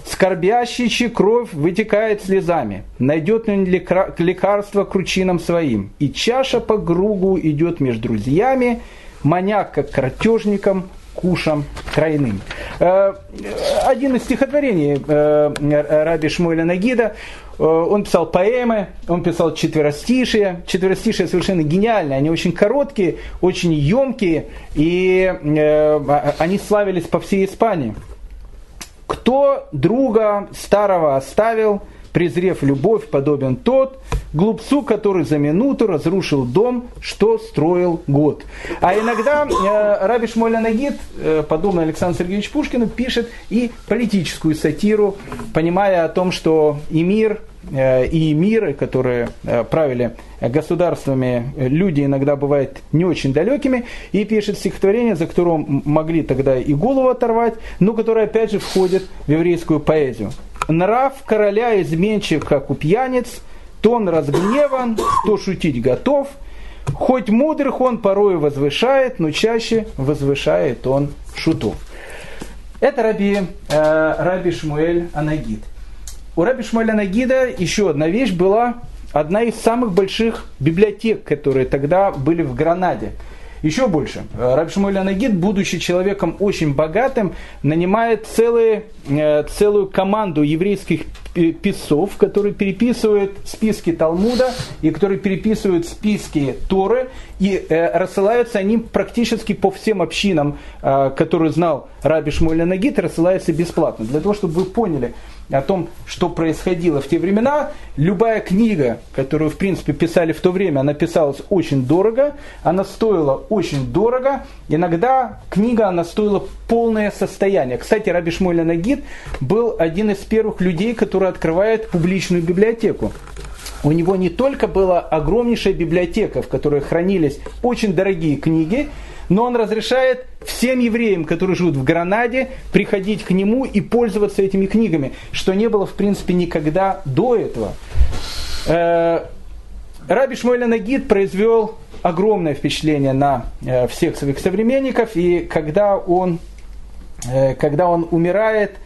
Скорбящий, кровь вытекает слезами, найдет он лекарство к ручинам своим, и чаша по кругу идет между друзьями, маняк как картежником, кушам тройным. Э, один из стихотворений э, Раби Шмуэля Нагида, э, он писал поэмы, он писал четверостишие. Четверостишие совершенно гениальные, они очень короткие, очень емкие, и они славились по всей Испании. Кто друга старого оставил – презрев любовь, подобен тот глупцу, который за минуту разрушил дом, что строил год. А иногда э, Раби Шмоля Нагид, э, подобно Александру Сергеевичу Пушкину, пишет и политическую сатиру, понимая о том, что и мир, и миры, которые э, правили государствами, люди иногда бывают не очень далекими, и пишет стихотворение, за которым могли тогда и голову оторвать, но которое опять же входит в еврейскую поэзию. Нрав короля изменчив, как у пьяниц, то он разгневан, то шутить готов. Хоть мудрых он порою возвышает, но чаще возвышает он шутов. Это раби, э, раби Шмуэль Анагид. У раби Шмуэля Анагида еще одна вещь была, одна из самых больших библиотек, которые тогда были в Гранаде – еще больше. Раби Шмуэль Анагид, будучи человеком очень богатым, нанимает целые, э, целую команду еврейских писцов, которые переписывают списки Талмуда и которые переписывают списки Торы, и э, рассылаются они практически по всем общинам, э, которые знал Раби Шмуэль Анагид, рассылаются бесплатно. Для того, чтобы вы поняли, о том, что происходило в те времена. Любая книга, которую, в принципе, писали в то время, она писалась очень дорого, она стоила очень дорого. Иногда книга, она стоила полное состояние. Кстати, Раби Шмуэль Нагид был один из первых людей, который открывает публичную библиотеку. У него не только была огромнейшая библиотека, в которой хранились очень дорогие книги, но он разрешает всем евреям, которые живут в Гранаде, приходить к нему и пользоваться этими книгами, что не было, в принципе, никогда до этого. Э, Раби Шмуэль Нагид произвел огромное впечатление на э, всех своих современников, и когда он, э, когда он умирает,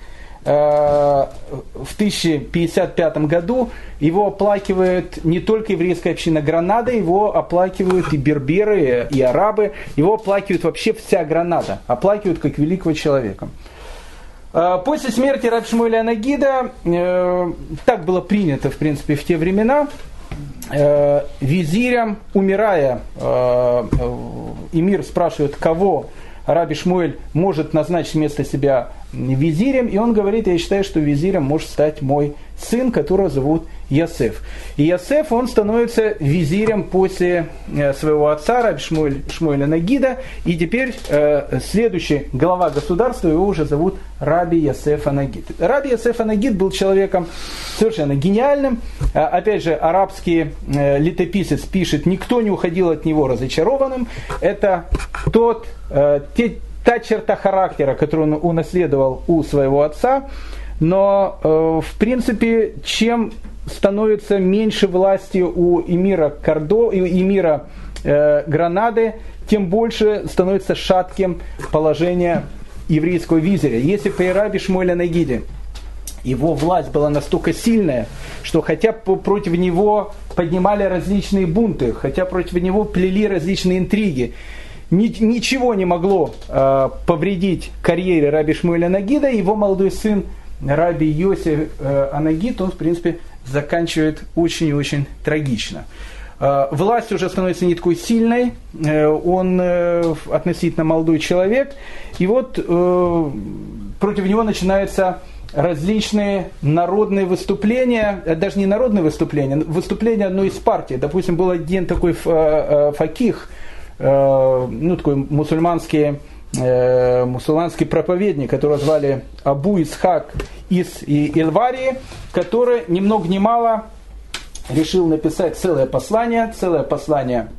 в 1055 году его оплакивает не только еврейская община Гранада, его оплакивают и берберы, и арабы, его оплакивают вообще вся Гранада, оплакивают как великого человека. Э, после смерти Раб Шмуэля Нагида, э, так было принято, в принципе, в те времена, визирям, умирая, эмир спрашивает, кого Раби Шмуэль может назначить вместо себя визирем, и он говорит, я считаю, что визирем может стать мой сын, которого зовут Ясеф. И Ясеф, он становится визирем после э, своего отца, Раби Шмуэль, Шмуэля Нагида, и теперь э, следующий глава государства, его уже зовут Раби Ясеф Анагид. Раби Ясеф Анагид был человеком совершенно гениальным. А, опять же, арабский э, летописец пишет, никто не уходил от него разочарованным. Это тот, э, те, та черта характера, которую он унаследовал у своего отца. Но, э, в принципе, чем становится меньше власти у эмира Кардо, эмира э, Гранады, тем больше становится шатким положение еврейского визиря. Если при Раби Шмуэля Нагиде его власть была настолько сильная, что хотя против него поднимали различные бунты, хотя против него плели различные интриги, ничего не могло э, повредить карьере Раби Шмуэля Нагида, его молодой сын Раби Йосиф э, Анагид, он, в принципе, заканчивает очень и очень трагично. Э, власть уже становится не такой сильной, э, он э, относительно молодой человек, и вот э, против него начинаются различные народные выступления, э, даже не народные выступления, выступления одной из партий. Допустим, был один такой э, факих, ну, такой мусульманский, мусульманский проповедник, которого звали Абу Исхак из Илварии, который ни много ни мало решил написать целое послание, целое послание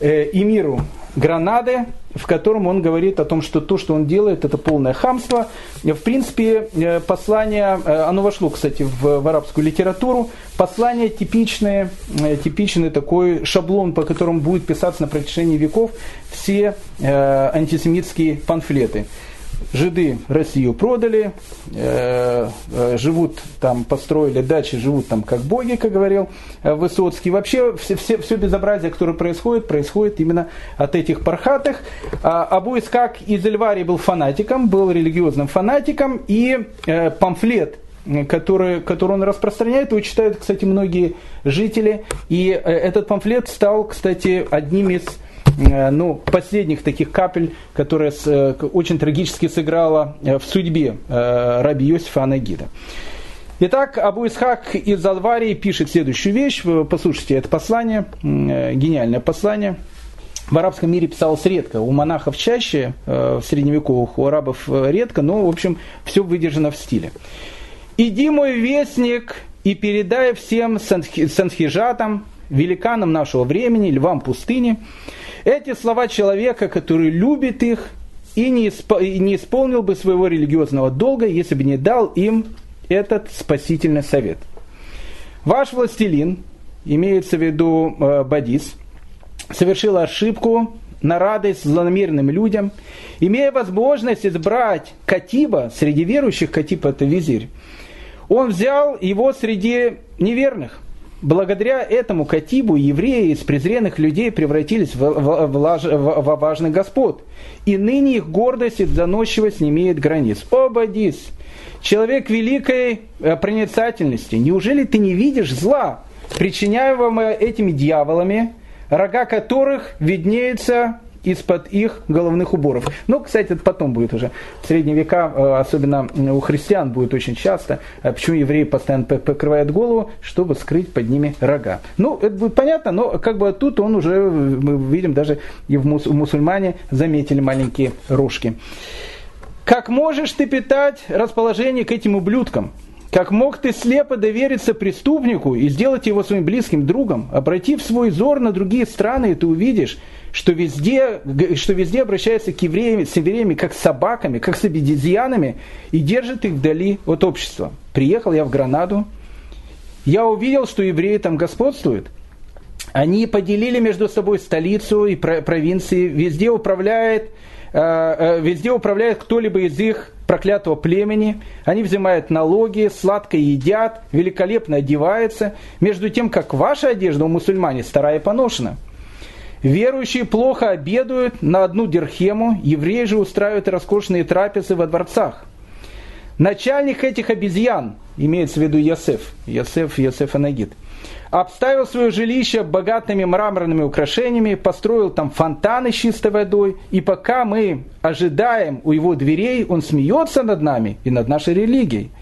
эмиру Гранады, в котором он говорит о том, что то, что он делает, это полное хамство. В принципе, э, послание, э, оно вошло, кстати, в, в арабскую литературу. Послание типичное, э, типичный такой шаблон, по которому будет писаться на протяжении веков все антисемитские памфлеты жиды Россию продали, э, э, живут там, построили дачи, живут там как боги, как говорил э, Высоцкий. Вообще все, все, все безобразие, которое происходит, происходит именно от этих пархатых. А, Абу Искак из Эльварии был фанатиком, был религиозным фанатиком, и э, памфлет который, который он распространяет, его читают, кстати, многие жители. И э, этот памфлет стал, кстати, одним из ну, последних таких капель, которая э, очень трагически сыграла э, в судьбе раби Йосифа Анагида. Итак, Абу Исхак из Алварии пишет следующую вещь. Послушайте это послание, гениальное послание. В арабском мире писалось редко, у монахов чаще, в средневековых, у арабов редко, но, в общем, все выдержано в стиле. «Иди, мой вестник, и передай всем санхижатам, великанам нашего времени, львам пустыни, эти слова человека, который любит их и не, исп... и не исполнил бы своего религиозного долга, если бы не дал им этот спасительный совет. Ваш властелин, имеется в виду э, Бадис, совершил ошибку на радость злонамеренным людям, имея возможность избрать Катиба, среди верующих Катиба это визирь, он взял его среди неверных. Благодаря этому Катибу евреи из презренных людей превратились в, в, в, в важных господ. И ныне их гордость и заносчивость не имеет границ. О, человек великой э, проницательности, неужели ты не видишь зла, причиняемого этими дьяволами, рога которых виднеются из-под их головных уборов. Ну, кстати, это потом будет уже. В средние века, э, особенно у христиан, будет очень часто. Э, почему евреи постоянно покрывают голову, чтобы скрыть под ними рога. Ну, это будет понятно, но как бы тут он уже, мы видим, даже и в мусульмане заметили маленькие рожки. Как можешь ты питать расположение к этим ублюдкам? Как мог ты слепо довериться преступнику и сделать его своим близким другом? Обратив свой взор на другие страны, и ты увидишь, что везде, что везде обращается к евреям, с евреями как с собаками, как с обезьянами, и держит их вдали от общества. Приехал я в Гранаду, я увидел, что евреи там господствуют. Они поделили между собой столицу и провинции, везде управляет, э, э, везде управляет кто-либо из их проклятого племени, они взимают налоги, сладко едят, великолепно одеваются, между тем, как ваша одежда у мусульмане старая и поношена – Верующие плохо обедают на одну дирхему, евреи же устраивают роскошные трапезы во дворцах. Начальник этих обезьян, имеется в виду Йосеф, Йосеф, Йосеф Анагид, обставил свое жилище богатыми мраморными украшениями, построил там фонтаны с чистой водой, и пока мы ожидаем у его дверей, он смеется над нами и над нашей религией –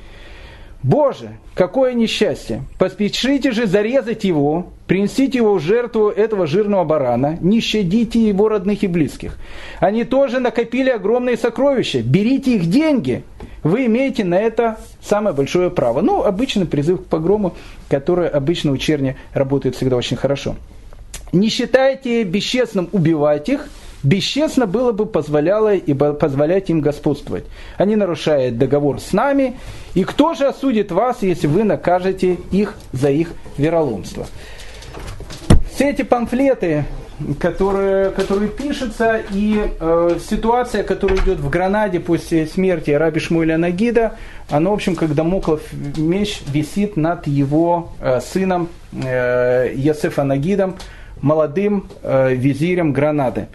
Боже, какое несчастье! Поспешите же зарезать его, принесите его в жертву этого жирного барана, не щадите его родных и близких. Они тоже накопили огромные сокровища, берите их деньги. Вы имеете на это самое большое право. Ну, обычный призыв к погрому, который обычно у черни работает всегда очень хорошо. Не считайте бесчестным убивать их – бесчестно было бы позволяло и позволять им господствовать. Они нарушают договор с нами, и кто же осудит вас, если вы накажете их за их вероломство? Все эти памфлеты, которая, которая пишется, и э, ситуация, которая идет в Гранаде после смерти Раби Шмуэля Нагида, она, в общем, как домоклов меч висит над его э, сыном э, Ясефа Нагидом, молодым э, визирем Гранады.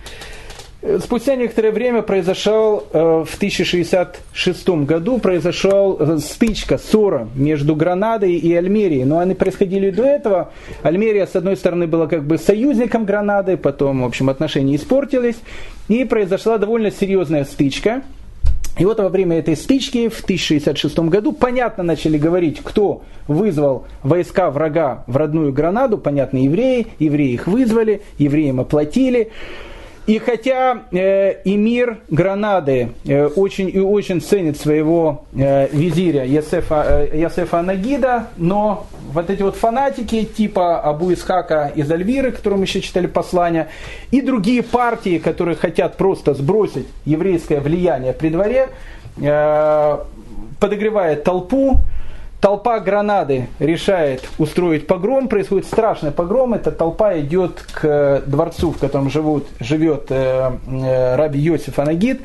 Спустя некоторое время произошел, э, в 1066 году произошел э, стычка, ссора между Гранадой и Альмерией. Но они происходили до этого. Альмерия, с одной стороны, была как бы союзником Гранады, потом, в общем, отношения испортились. И произошла довольно серьезная стычка. И вот во время этой стычки в 1066 году понятно начали говорить, кто вызвал войска врага в родную Гранаду, понятно, евреи, евреи их вызвали, евреям оплатили. И хотя э, эмир Гранады э, очень и очень ценит своего э, визиря Ясефа, э, Ясефа Нагида, но вот эти вот фанатики типа Абу Исхака из Альвиры, которым еще читали послание, и другие партии, которые хотят просто сбросить еврейское влияние при дворе, э, подогревает толпу, толпа Гранады решает устроить погром, происходит страшный погром, эта толпа идет к дворцу, в котором живут, живет э, э, раби Йосиф Анагид,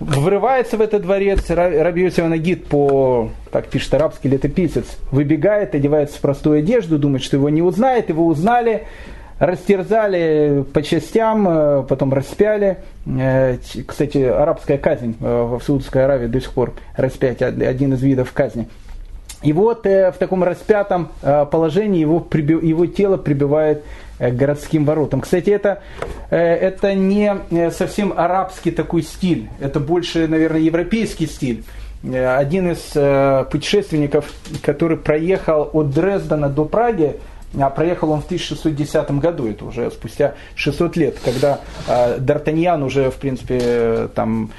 врывается в этот дворец, раби Йосиф Анагид по, так пишет арабский летописец, выбегает, одевается в простую одежду, думает, что его не узнает, его узнали, растерзали по частям, э, потом распяли. Э, кстати, арабская казнь в Саудовской Аравии до сих пор распятие, один из видов казни. И вот э, в таком распятом э, положении его, его тело прибивает э, к городским воротам. Кстати, это, это не совсем арабский такой стиль, это больше, наверное, европейский стиль. Один из путешественников, который проехал от Дрездена до Праги, а проехал он в 1610 году, это уже спустя 600 лет, когда э, Д'Артаньян уже, в принципе, там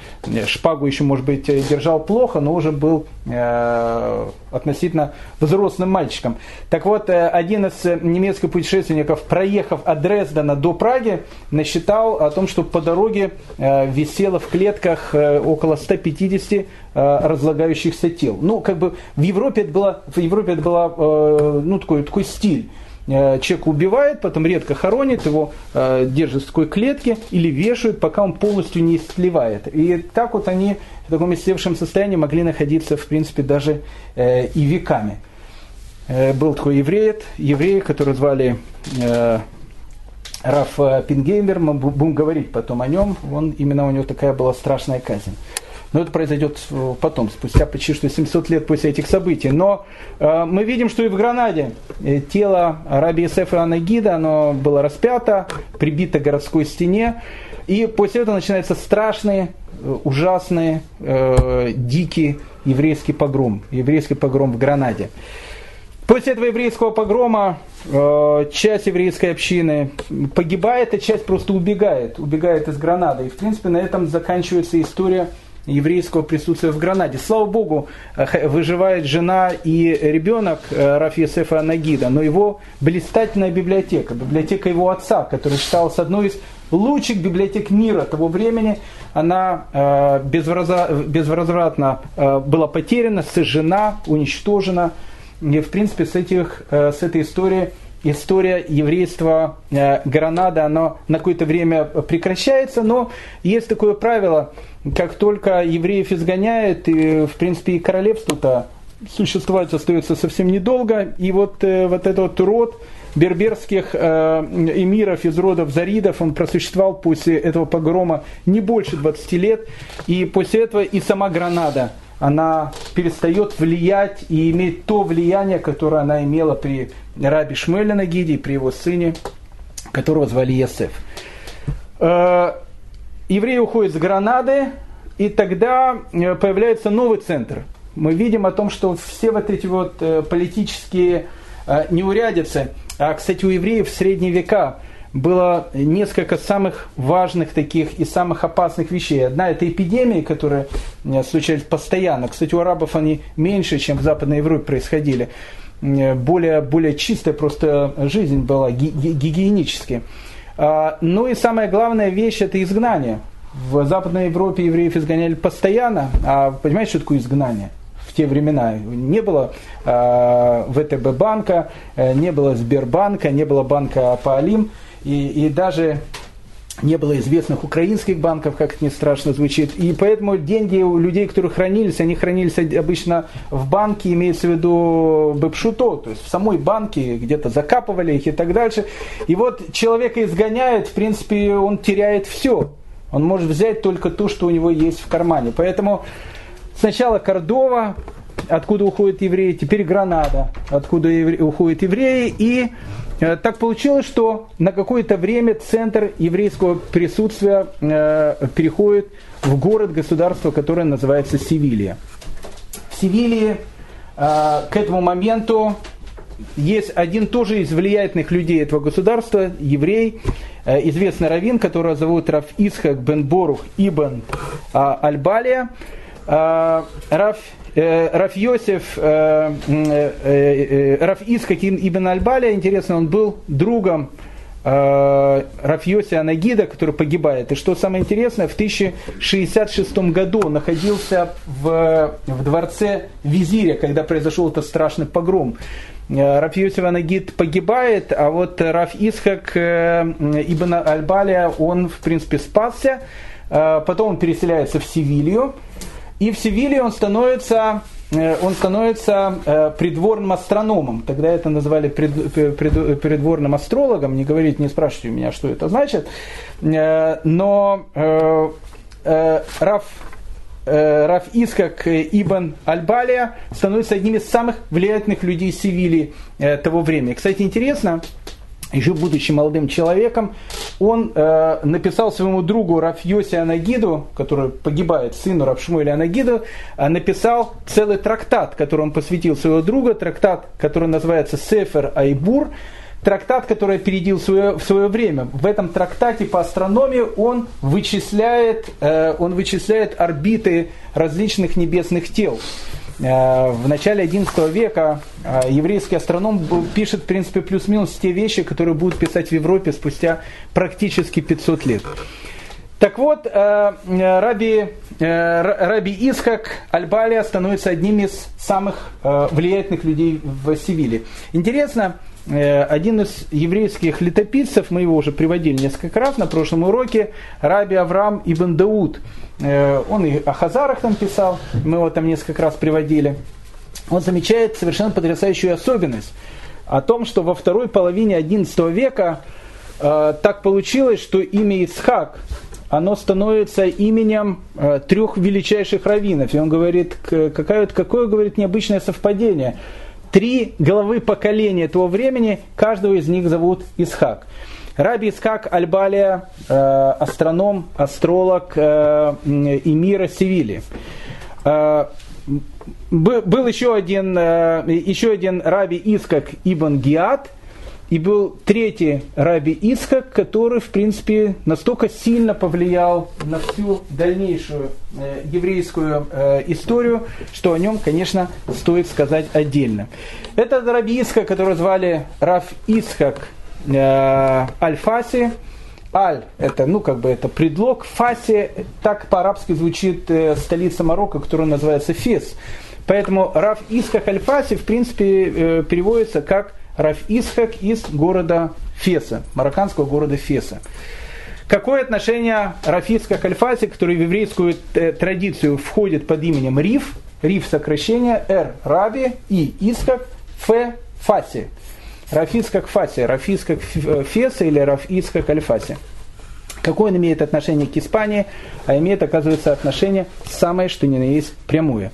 шпагу еще, может быть, держал плохо, но уже был э, относительно взрослым мальчиком. Так вот, э, один из немецких путешественников, проехав от Дрездена до Праги, насчитал о том, что по дороге э, висело в клетках э, около 150 э, разлагающихся тел. Ну, как бы в Европе это было, в Европе это было э, ну, такой, такой стиль. Э, человек убивает, потом редко хоронит, его э, держат в такой клетке или вешают, пока он полностью не истлевает. И так вот они в таком истлевшем состоянии могли находиться, в принципе, даже э, и веками. Был такой еврей, еврей, который звали Раф Пингеймер, мы будем говорить потом о нем, он, именно у него такая была страшная казнь. Но это произойдет потом, спустя почти что 700 лет после этих событий. Но э, мы видим, что и в Гранаде э, тело раби Исефа Анагида, оно было распято, прибито к городской стене. И после этого начинается страшный, э, ужасный, э, дикий еврейский погром. Еврейский погром в Гранаде. После этого еврейского погрома э, часть еврейской общины погибает, а часть просто убегает, убегает из Гранады. И в принципе на этом заканчивается история еврейского присутствия в Гранаде. Слава Богу, э, выживает жена и ребенок э, Раф Нагида, но его блистательная библиотека, библиотека его отца, которая считалась одной из лучших библиотек мира того времени, она э, безвозвратно была потеряна, сожжена, уничтожена. И, в принципе, с, этих, с этой историей история еврейства э, Гранады, она на какое-то время прекращается, но есть такое правило, как только евреев изгоняют, и, в принципе, и королевство-то существовать остается совсем недолго, и вот, э, вот этот род берберских э, эмиров из родов Заридов, он просуществовал после этого погрома не больше 20 лет, и после этого и сама Гранада – она перестает влиять и иметь то влияние, которое она имела при рабе Шмеле Нагиде и при его сыне, которого звали Есеф. Э, евреи уходят с Гранады, и тогда э, появляется новый центр. Мы видим о том, что все вот эти вот э, политические неурядицы, а, кстати, у евреев в средние века было несколько самых важных таких и самых опасных вещей. Одна это эпидемии, которые случались постоянно. Кстати, у арабов они меньше, чем в Западной Европе происходили. Более, более чистая просто жизнь была, гигиенически. А, ну и самая главная вещь это изгнание. В Западной Европе евреев изгоняли постоянно. А понимаете, что такое изгнание? в те времена. Не было э, ВТБ банка, э, не было Сбербанка, не было банка Паалим. и, и даже не было известных украинских банков, как это не страшно звучит. И поэтому деньги у людей, которые хранились, они хранились обычно в банке, имеется в виду бэпшуто, то есть в самой банке где-то закапывали их и так дальше. И вот человека изгоняют, в принципе, он теряет все. Он может взять только то, что у него есть в кармане. Поэтому сначала Кордова, откуда уходят евреи, теперь Гранада, откуда уходят евреи, и так получилось, что на какое-то время центр еврейского присутствия э, переходит в город-государство, которое называется Севилья. В Севилье э, к этому моменту есть один тоже из влиятельных людей этого государства, еврей, известный раввин, которого зовут Раф Исхак бен Борух ибн Альбалия. Раф Э, Раф Йосиф, э, э, Раф Искакин Ибн Альбаля, интересно, он был другом Раф Йоси Анагида, который погибает. И что самое интересное, в 1066 году он находился в, в дворце визиря, когда произошел этот страшный погром. Раф Йосиф Анагид погибает, а вот Раф Исхак Ибн Альбаля, он в принципе спасся. Потом он переселяется в Севилью. И в Севилье он становится, э, он становится э, придворным астрономом. Тогда это называли прид, прид, придворным астрологом. Не говорите, не спрашивайте меня, что это значит. Э, но Раф Раф Искак Ибн Альбалия становится одним из самых влиятельных людей Севильи того времени. Кстати, интересно, еще будучи молодым человеком, он э, написал своему другу Рафьосе Анагиду, который погибает, сыну Рафшмуэля Анагиду, э, написал целый трактат, который он посвятил своего друга, трактат, который называется Сефер Айбур, трактат, который опередил свое, в свое время. В этом трактате по астрономии он вычисляет, э, он вычисляет орбиты различных небесных тел. Э, в начале XI века э, еврейский астроном пишет, в принципе, плюс-минус те вещи, которые будут писать в Европе спустя практически 500 лет. Так вот, э, Раби, Раби Исхак Альбалия становится одним из самых влиятельных людей в Севиле. Интересно, один из еврейских летописцев, мы его уже приводили несколько раз на прошлом уроке, Раби Авраам Ибн Дауд – Э, он и о Хазарах там писал, мы его там несколько раз приводили. Он замечает совершенно потрясающую особенность о том, что во второй половине XI века э, так получилось, что имя Исхак, оно становится именем э, трех величайших раввинов. И он говорит, какое, какое говорит, необычное совпадение. Три главы поколения того времени, каждого из них зовут Исхак. Раби Искак Альбалия, э, астроном, астролог э, Эмира Севили. Э, был еще один, э, еще один Раби Искак Ибн Гиат, и был третий Раби Исхак, который, в принципе, настолько сильно повлиял на всю дальнейшую э, еврейскую э, историю, что о нем, конечно, стоит сказать отдельно. Это Раби Исхак, которого звали Раф Исхак э, Аль-Фаси. Аль – это, ну, как бы это предлог. Фаси, так по-арабски звучит э, столица Марокко, которая называется Фес. Поэтому Раф Исхак Аль-Фаси, в принципе, э, переводится как Раф Исхак из города Феса, марокканского города Феса. Какое отношение Рафиска Кальфаси, который в еврейскую э, традицию входит под именем Риф, Риф сокращение, Р Раби, И Искак, Ф Фаси. Рафис как Фаси, Рафис как Феса или Рафис как Альфаси. Какое он имеет отношение к Испании, а имеет, оказывается, отношение самое, что ни на есть, прямое.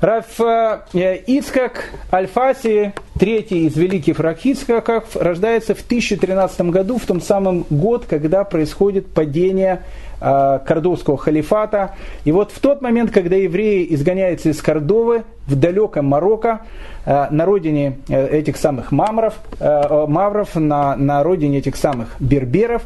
Раф э, Ицкак Альфаси, третий из великих Рахицкаков, рождается в 1013 году, в том самом год, когда происходит падение э, Кордовского халифата. И вот в тот момент, когда евреи изгоняются из Кордовы в далеком Марокко, э, на родине этих самых мамров, мавров, на, на родине этих самых берберов,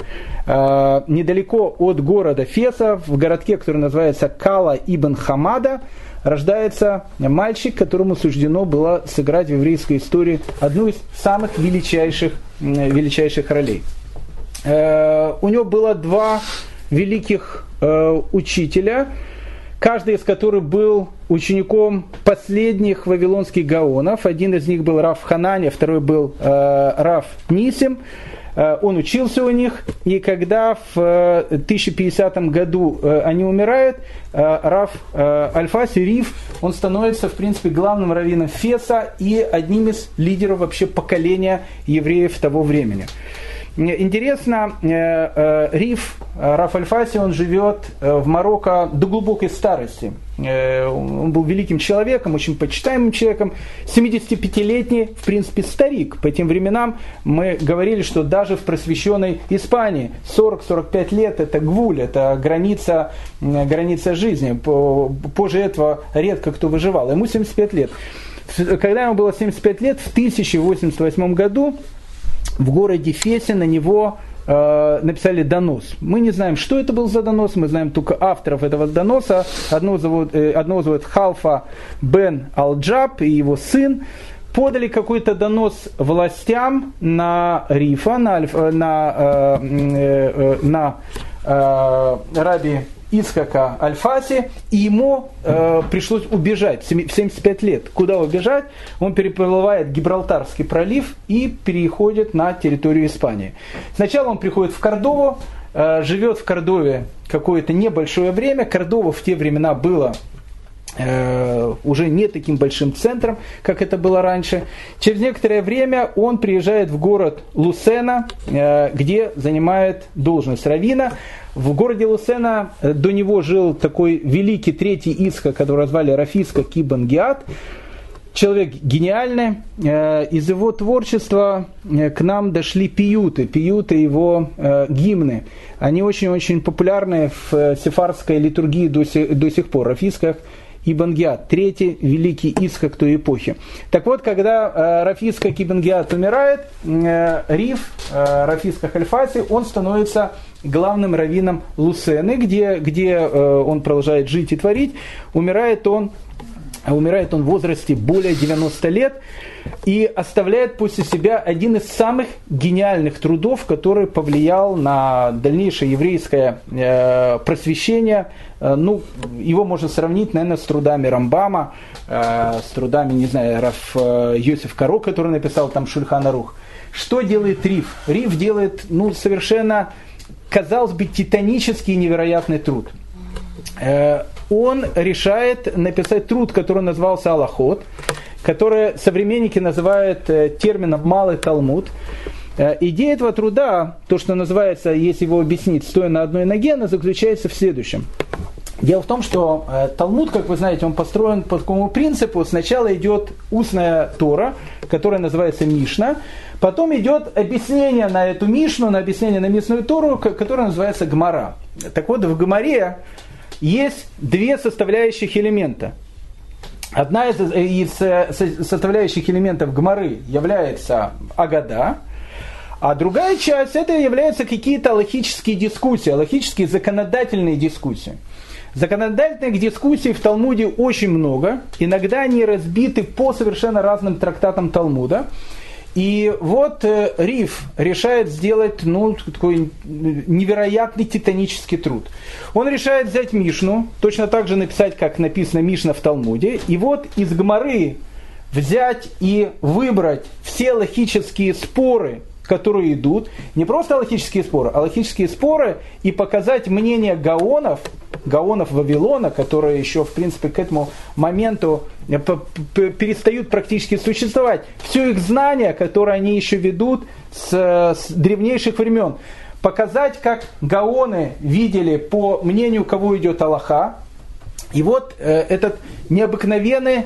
недалеко от города Феса, в городке, который называется Кала ибн Хамада, рождается мальчик, которому суждено было сыграть в еврейской истории одну из самых величайших, величайших ролей. Э, у него было два великих э, учителя, каждый из которых был учеником последних вавилонских гаонов. Один из них был Раф Хананя, второй был э, Раф Нисим. Э, он учился у них, и когда в 1050 году они умирают, Раф Альфаси Риф, он становится, в принципе, главным раввином Феса и одним из лидеров вообще поколения евреев того времени. Интересно, э, э, Риф, э, Раф Альфаси, он живет в Марокко до глубокой старости. Он был великим человеком, очень почитаемым человеком, 75-летний, в принципе, старик. По тем временам мы говорили, что даже в просвещенной Испании 40-45 лет это гвуль, это граница, граница жизни. Позже этого редко кто выживал. Ему 75 лет. Когда ему было 75 лет, в 1088 году в городе Фесе на него э, написали донос. Мы не знаем, что это был за донос, мы знаем только авторов этого доноса. Одного зовут, э, зовут Халфа Бен Алджаб и его сын. Подали какой-то донос властям на Рифа, на, на, э, э, на э, Раби Ицхака Альфаси, и ему э, пришлось убежать в 75 лет. Куда убежать? Он переплывает Гибралтарский пролив и переходит на территорию Испании. Сначала он приходит в Кордову, э, живет в Кордове какое-то небольшое время. Кордова в те времена было уже не таким большим центром, как это было раньше. Через некоторое время он приезжает в город Лусена, э, где занимает должность равина. В городе Лусена э, до него жил такой великий третий Исха, которого звали Рафиска Кибан Гиат. Человек гениальный. Э, из его творчества э, к нам дошли пиюты, пиюты его гимны. Они очень-очень популярны в сефарской литургии до сих, до сих пор. Рафисках Ибн Гиат, третий великий Исхак той эпохи. Так вот, когда э, Рафиска Ибн Гиат умирает, э, Риф, э, Рафиска Хальфаси, он становится главным раввином Лусены, где, где э, он продолжает жить и творить. Умирает он умирает он в возрасте более 90 лет и оставляет после себя один из самых гениальных трудов, который повлиял на дальнейшее еврейское э, просвещение. Э, ну, его можно сравнить, наверное, с трудами Рамбама, э, с трудами, не знаю, Раф э, Йосиф Каро, который написал там Шульхана Рух. Что делает Риф? Риф делает ну, совершенно казалось бы, титанический невероятный труд. Он решает написать труд, который назывался Аллахот, который современники называют термином «малый Талмуд». Идея этого труда, то, что называется, если его объяснить, стоя на одной ноге, она заключается в следующем. Дело в том, что э, Талмуд, как вы знаете, он построен по такому принципу. Сначала идет устная Тора, которая называется Мишна, Потом идет объяснение на эту Мишну, на объяснение на Мишную Тору, которое называется Гмара. Так вот, в Гмаре есть две составляющих элемента. Одна из, из э, составляющих элементов Гмары является Агада, а другая часть это являются какие-то логические дискуссии, логические законодательные дискуссии. Законодательных дискуссий в Талмуде очень много. Иногда они разбиты по совершенно разным трактатам Талмуда. И вот э, Риф решает сделать ну, такой невероятный титанический труд. Он решает взять Мишну, точно так же написать, как написано Мишна в Талмуде, и вот из Гмары взять и выбрать все логические споры, которые идут, не просто логические споры, а логические споры и показать мнение гаонов, гаонов Вавилона, которые еще, в принципе, к этому моменту э, перестают практически существовать. Все их знания, которые они еще ведут с, с древнейших времен. Показать, как гаоны видели по мнению, кого идет Аллаха. И вот э, этот необыкновенный,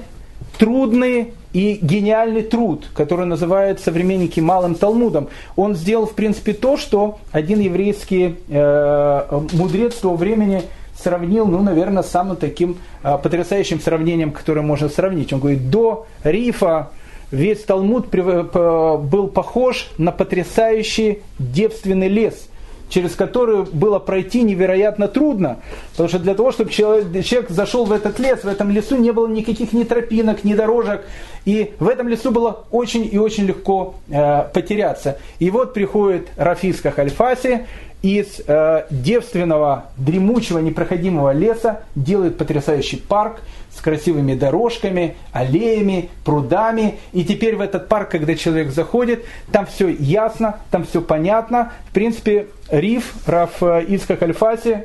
трудный и гениальный труд, который называют современники Малым Талмудом. Он сделал, в принципе, то, что один еврейский э, мудрец того времени сравнил, ну, наверное, с самым таким э, потрясающим сравнением, которое можно сравнить. Он говорит, до Рифа весь Талмуд был похож на потрясающий девственный лес – через которую было пройти невероятно трудно. Потому что для того, чтобы человек, зашел в этот лес, в этом лесу не было никаких ни тропинок, ни дорожек. И в этом лесу было очень и очень легко э, потеряться. И вот приходит Рафиска Хальфаси, из э, девственного, дремучего, непроходимого леса делает потрясающий парк с красивыми дорожками, аллеями, прудами. И теперь в этот парк, когда человек заходит, там все ясно, там все понятно. В принципе, Риф, Раф э, Ицхак Альфаси,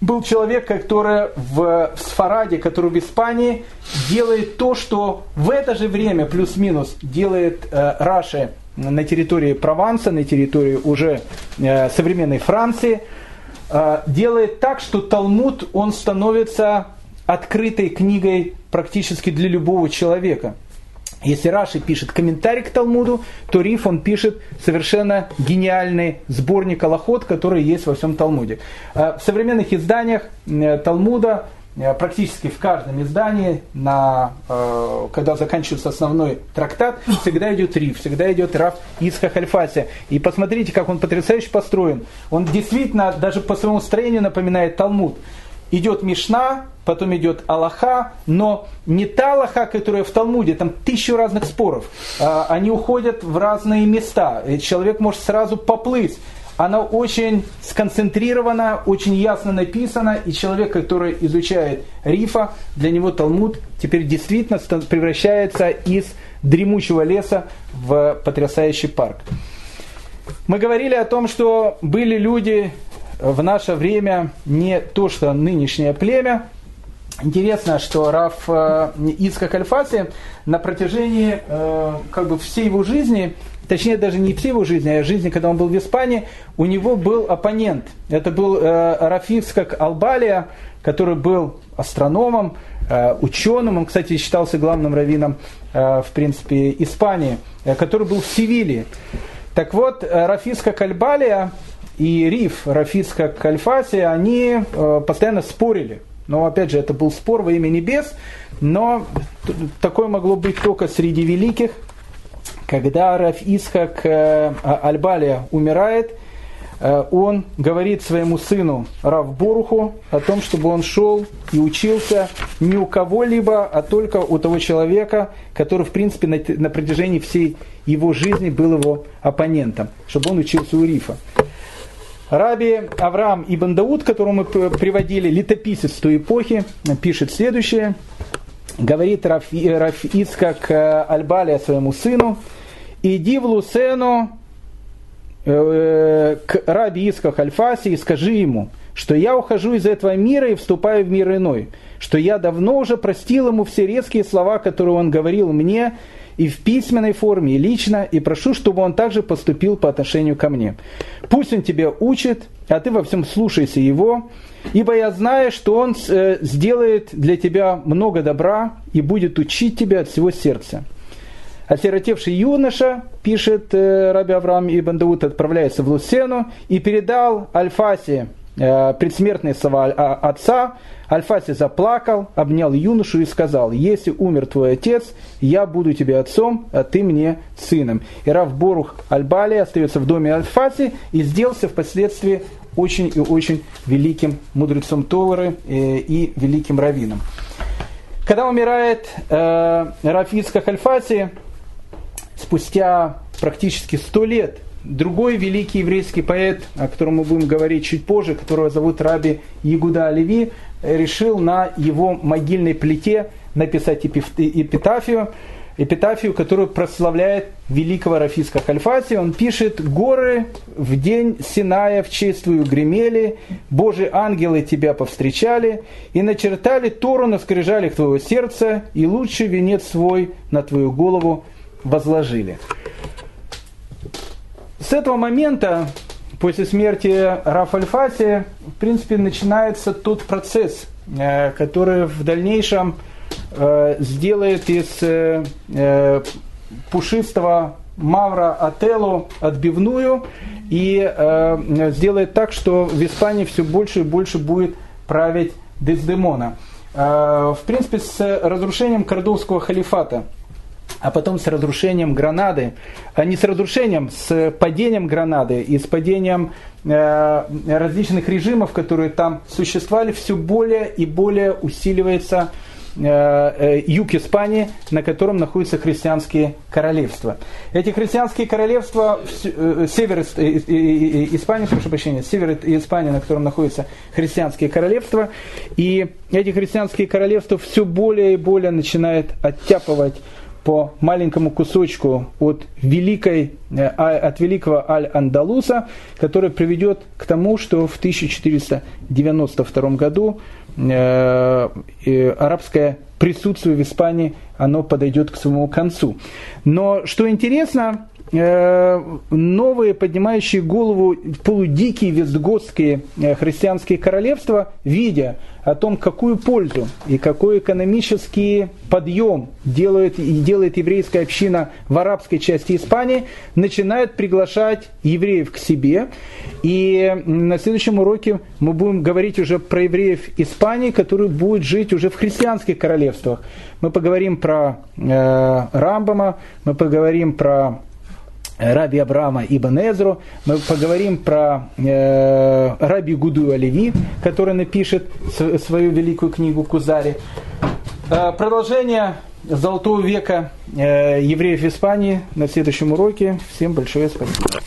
был человек, который в Сфараде, который в Испании, делает то, что в это же время, плюс-минус, делает э, Раши на территории Прованса, на территории уже э, современной Франции, э, делает так, что Талмуд, он становится открытой книгой практически для любого человека. Если Раши пишет комментарий к Талмуду, то Риф он пишет совершенно гениальный сборник Аллахот, который есть во всем Талмуде. Э, в современных изданиях Талмуда практически в каждом издании, на, когда заканчивается основной трактат, всегда идет риф, всегда идет раф Исха Хальфаси. И посмотрите, как он потрясающе построен. Он действительно даже по своему строению напоминает Талмуд идет Мишна, потом идет Аллаха, но не та Аллаха, которая в Талмуде, там тысячу разных споров. А, они уходят в разные места. Человек может сразу поплыть. Она очень сконцентрирована, очень ясно написана, и человек, который изучает Рифа, для него Талмуд теперь действительно превращается из дремучего леса в потрясающий парк. Мы говорили о том, что были люди, в наше время не то, что нынешнее племя. Интересно, что Раф э, Ицкак Альфаси на протяжении э, как бы всей его жизни, точнее даже не всей его жизни, а жизни, когда он был в Испании, у него был оппонент. Это был э, Раф Ицкак Албалия, который был астрономом, ученым, он, кстати, считался главным раввином, в принципе, Испании, который был в Севиле. Так вот, Рафиска Кальбалия, и Риф, Рафиска Кальфаси, они э, постоянно спорили. Но опять же, это был спор во имя небес, но такое могло быть только среди великих. Когда Раф Исхак э, Альбалия умирает, э, он говорит своему сыну Рав Боруху о том, чтобы он шел и учился не у кого-либо, а только у того человека, который, в принципе, на, на протяжении всей его жизни был его оппонентом, чтобы он учился у Рифа. Раби Авраам Ибн Дауд, которого мы приводили, летописец той эпохи, пишет следующее. Говорит Раф, Раф Ицкак э, Альбалия своему сыну, иди в Лусену э, к Раби Ицкак Альфаси и скажи ему, что я ухожу из этого мира и вступаю в мир иной, что я давно уже простил ему все резкие слова, которые он говорил мне, и в письменной форме, и лично, и прошу, чтобы он также поступил по отношению ко мне. Пусть он тебя учит, а ты во всем слушайся его, ибо я знаю, что он э, сделает для тебя много добра и будет учить тебя от всего сердца. Осиротевший юноша, пишет э, Раби Авраам и Дауд, отправляется в Лусену и передал Альфасе э, предсмертные слова отца, Альфаси заплакал, обнял юношу и сказал, если умер твой отец, я буду тебе отцом, а ты мне сыном. И Рав Борух Альбали остается в доме Альфаси и сделался впоследствии очень и очень великим мудрецом Торы э, и великим раввином. Когда умирает э, Рафицка Хальфаси, спустя практически сто лет другой великий еврейский поэт, о котором мы будем говорить чуть позже, которого зовут Раби Ягуда Оливи, решил на его могильной плите написать эпитафию, эпитафию, которую прославляет великого Рафиска Хальфати. Он пишет «Горы в день Синая в честь твою гремели, Божьи ангелы тебя повстречали, и начертали Тору на скрижалях твоего сердца, и лучший венец свой на твою голову возложили». С этого момента, после смерти Раф в принципе, начинается тот процесс, э, который в дальнейшем э, сделает из э, пушистого Мавра Ателло отбивную и сделает так, что в Испании все больше и больше будет править Дездемона. В принципе, с разрушением Кордовского халифата – а потом с разрушением Гранады, а не с разрушением, с падением Гранады и с падением э, различных режимов, которые там существовали, все более и более усиливается юг Испании, на котором находятся христианские королевства. Эти христианские королевства, север Испании, прошу прощения, север Испании, на котором находятся христианские королевства, и эти христианские королевства все более и более начинают оттяпывать по маленькому кусочку от, великой, э, а, от великого Аль-Андалуса, который приведет к тому, что в 1492 году э, арабское присутствие в Испании оно подойдет к своему концу. Но что интересно, новые, поднимающие голову полудикие вестготские э, христианские королевства, видя о том, какую пользу и какой экономический подъем делает, делает еврейская община в арабской части Испании, начинают приглашать евреев к себе. И на следующем уроке мы будем говорить уже про евреев Испании, которые будут жить уже в христианских королевствах. Мы поговорим про э, Рамбама, мы поговорим про Раби Абрама Ибн Эзру. Мы поговорим про э, Раби Гуду Оливи, который напишет свою великую книгу Кузари. Э, продолжение Золотого века э, евреев Испании на следующем уроке. Всем большое спасибо.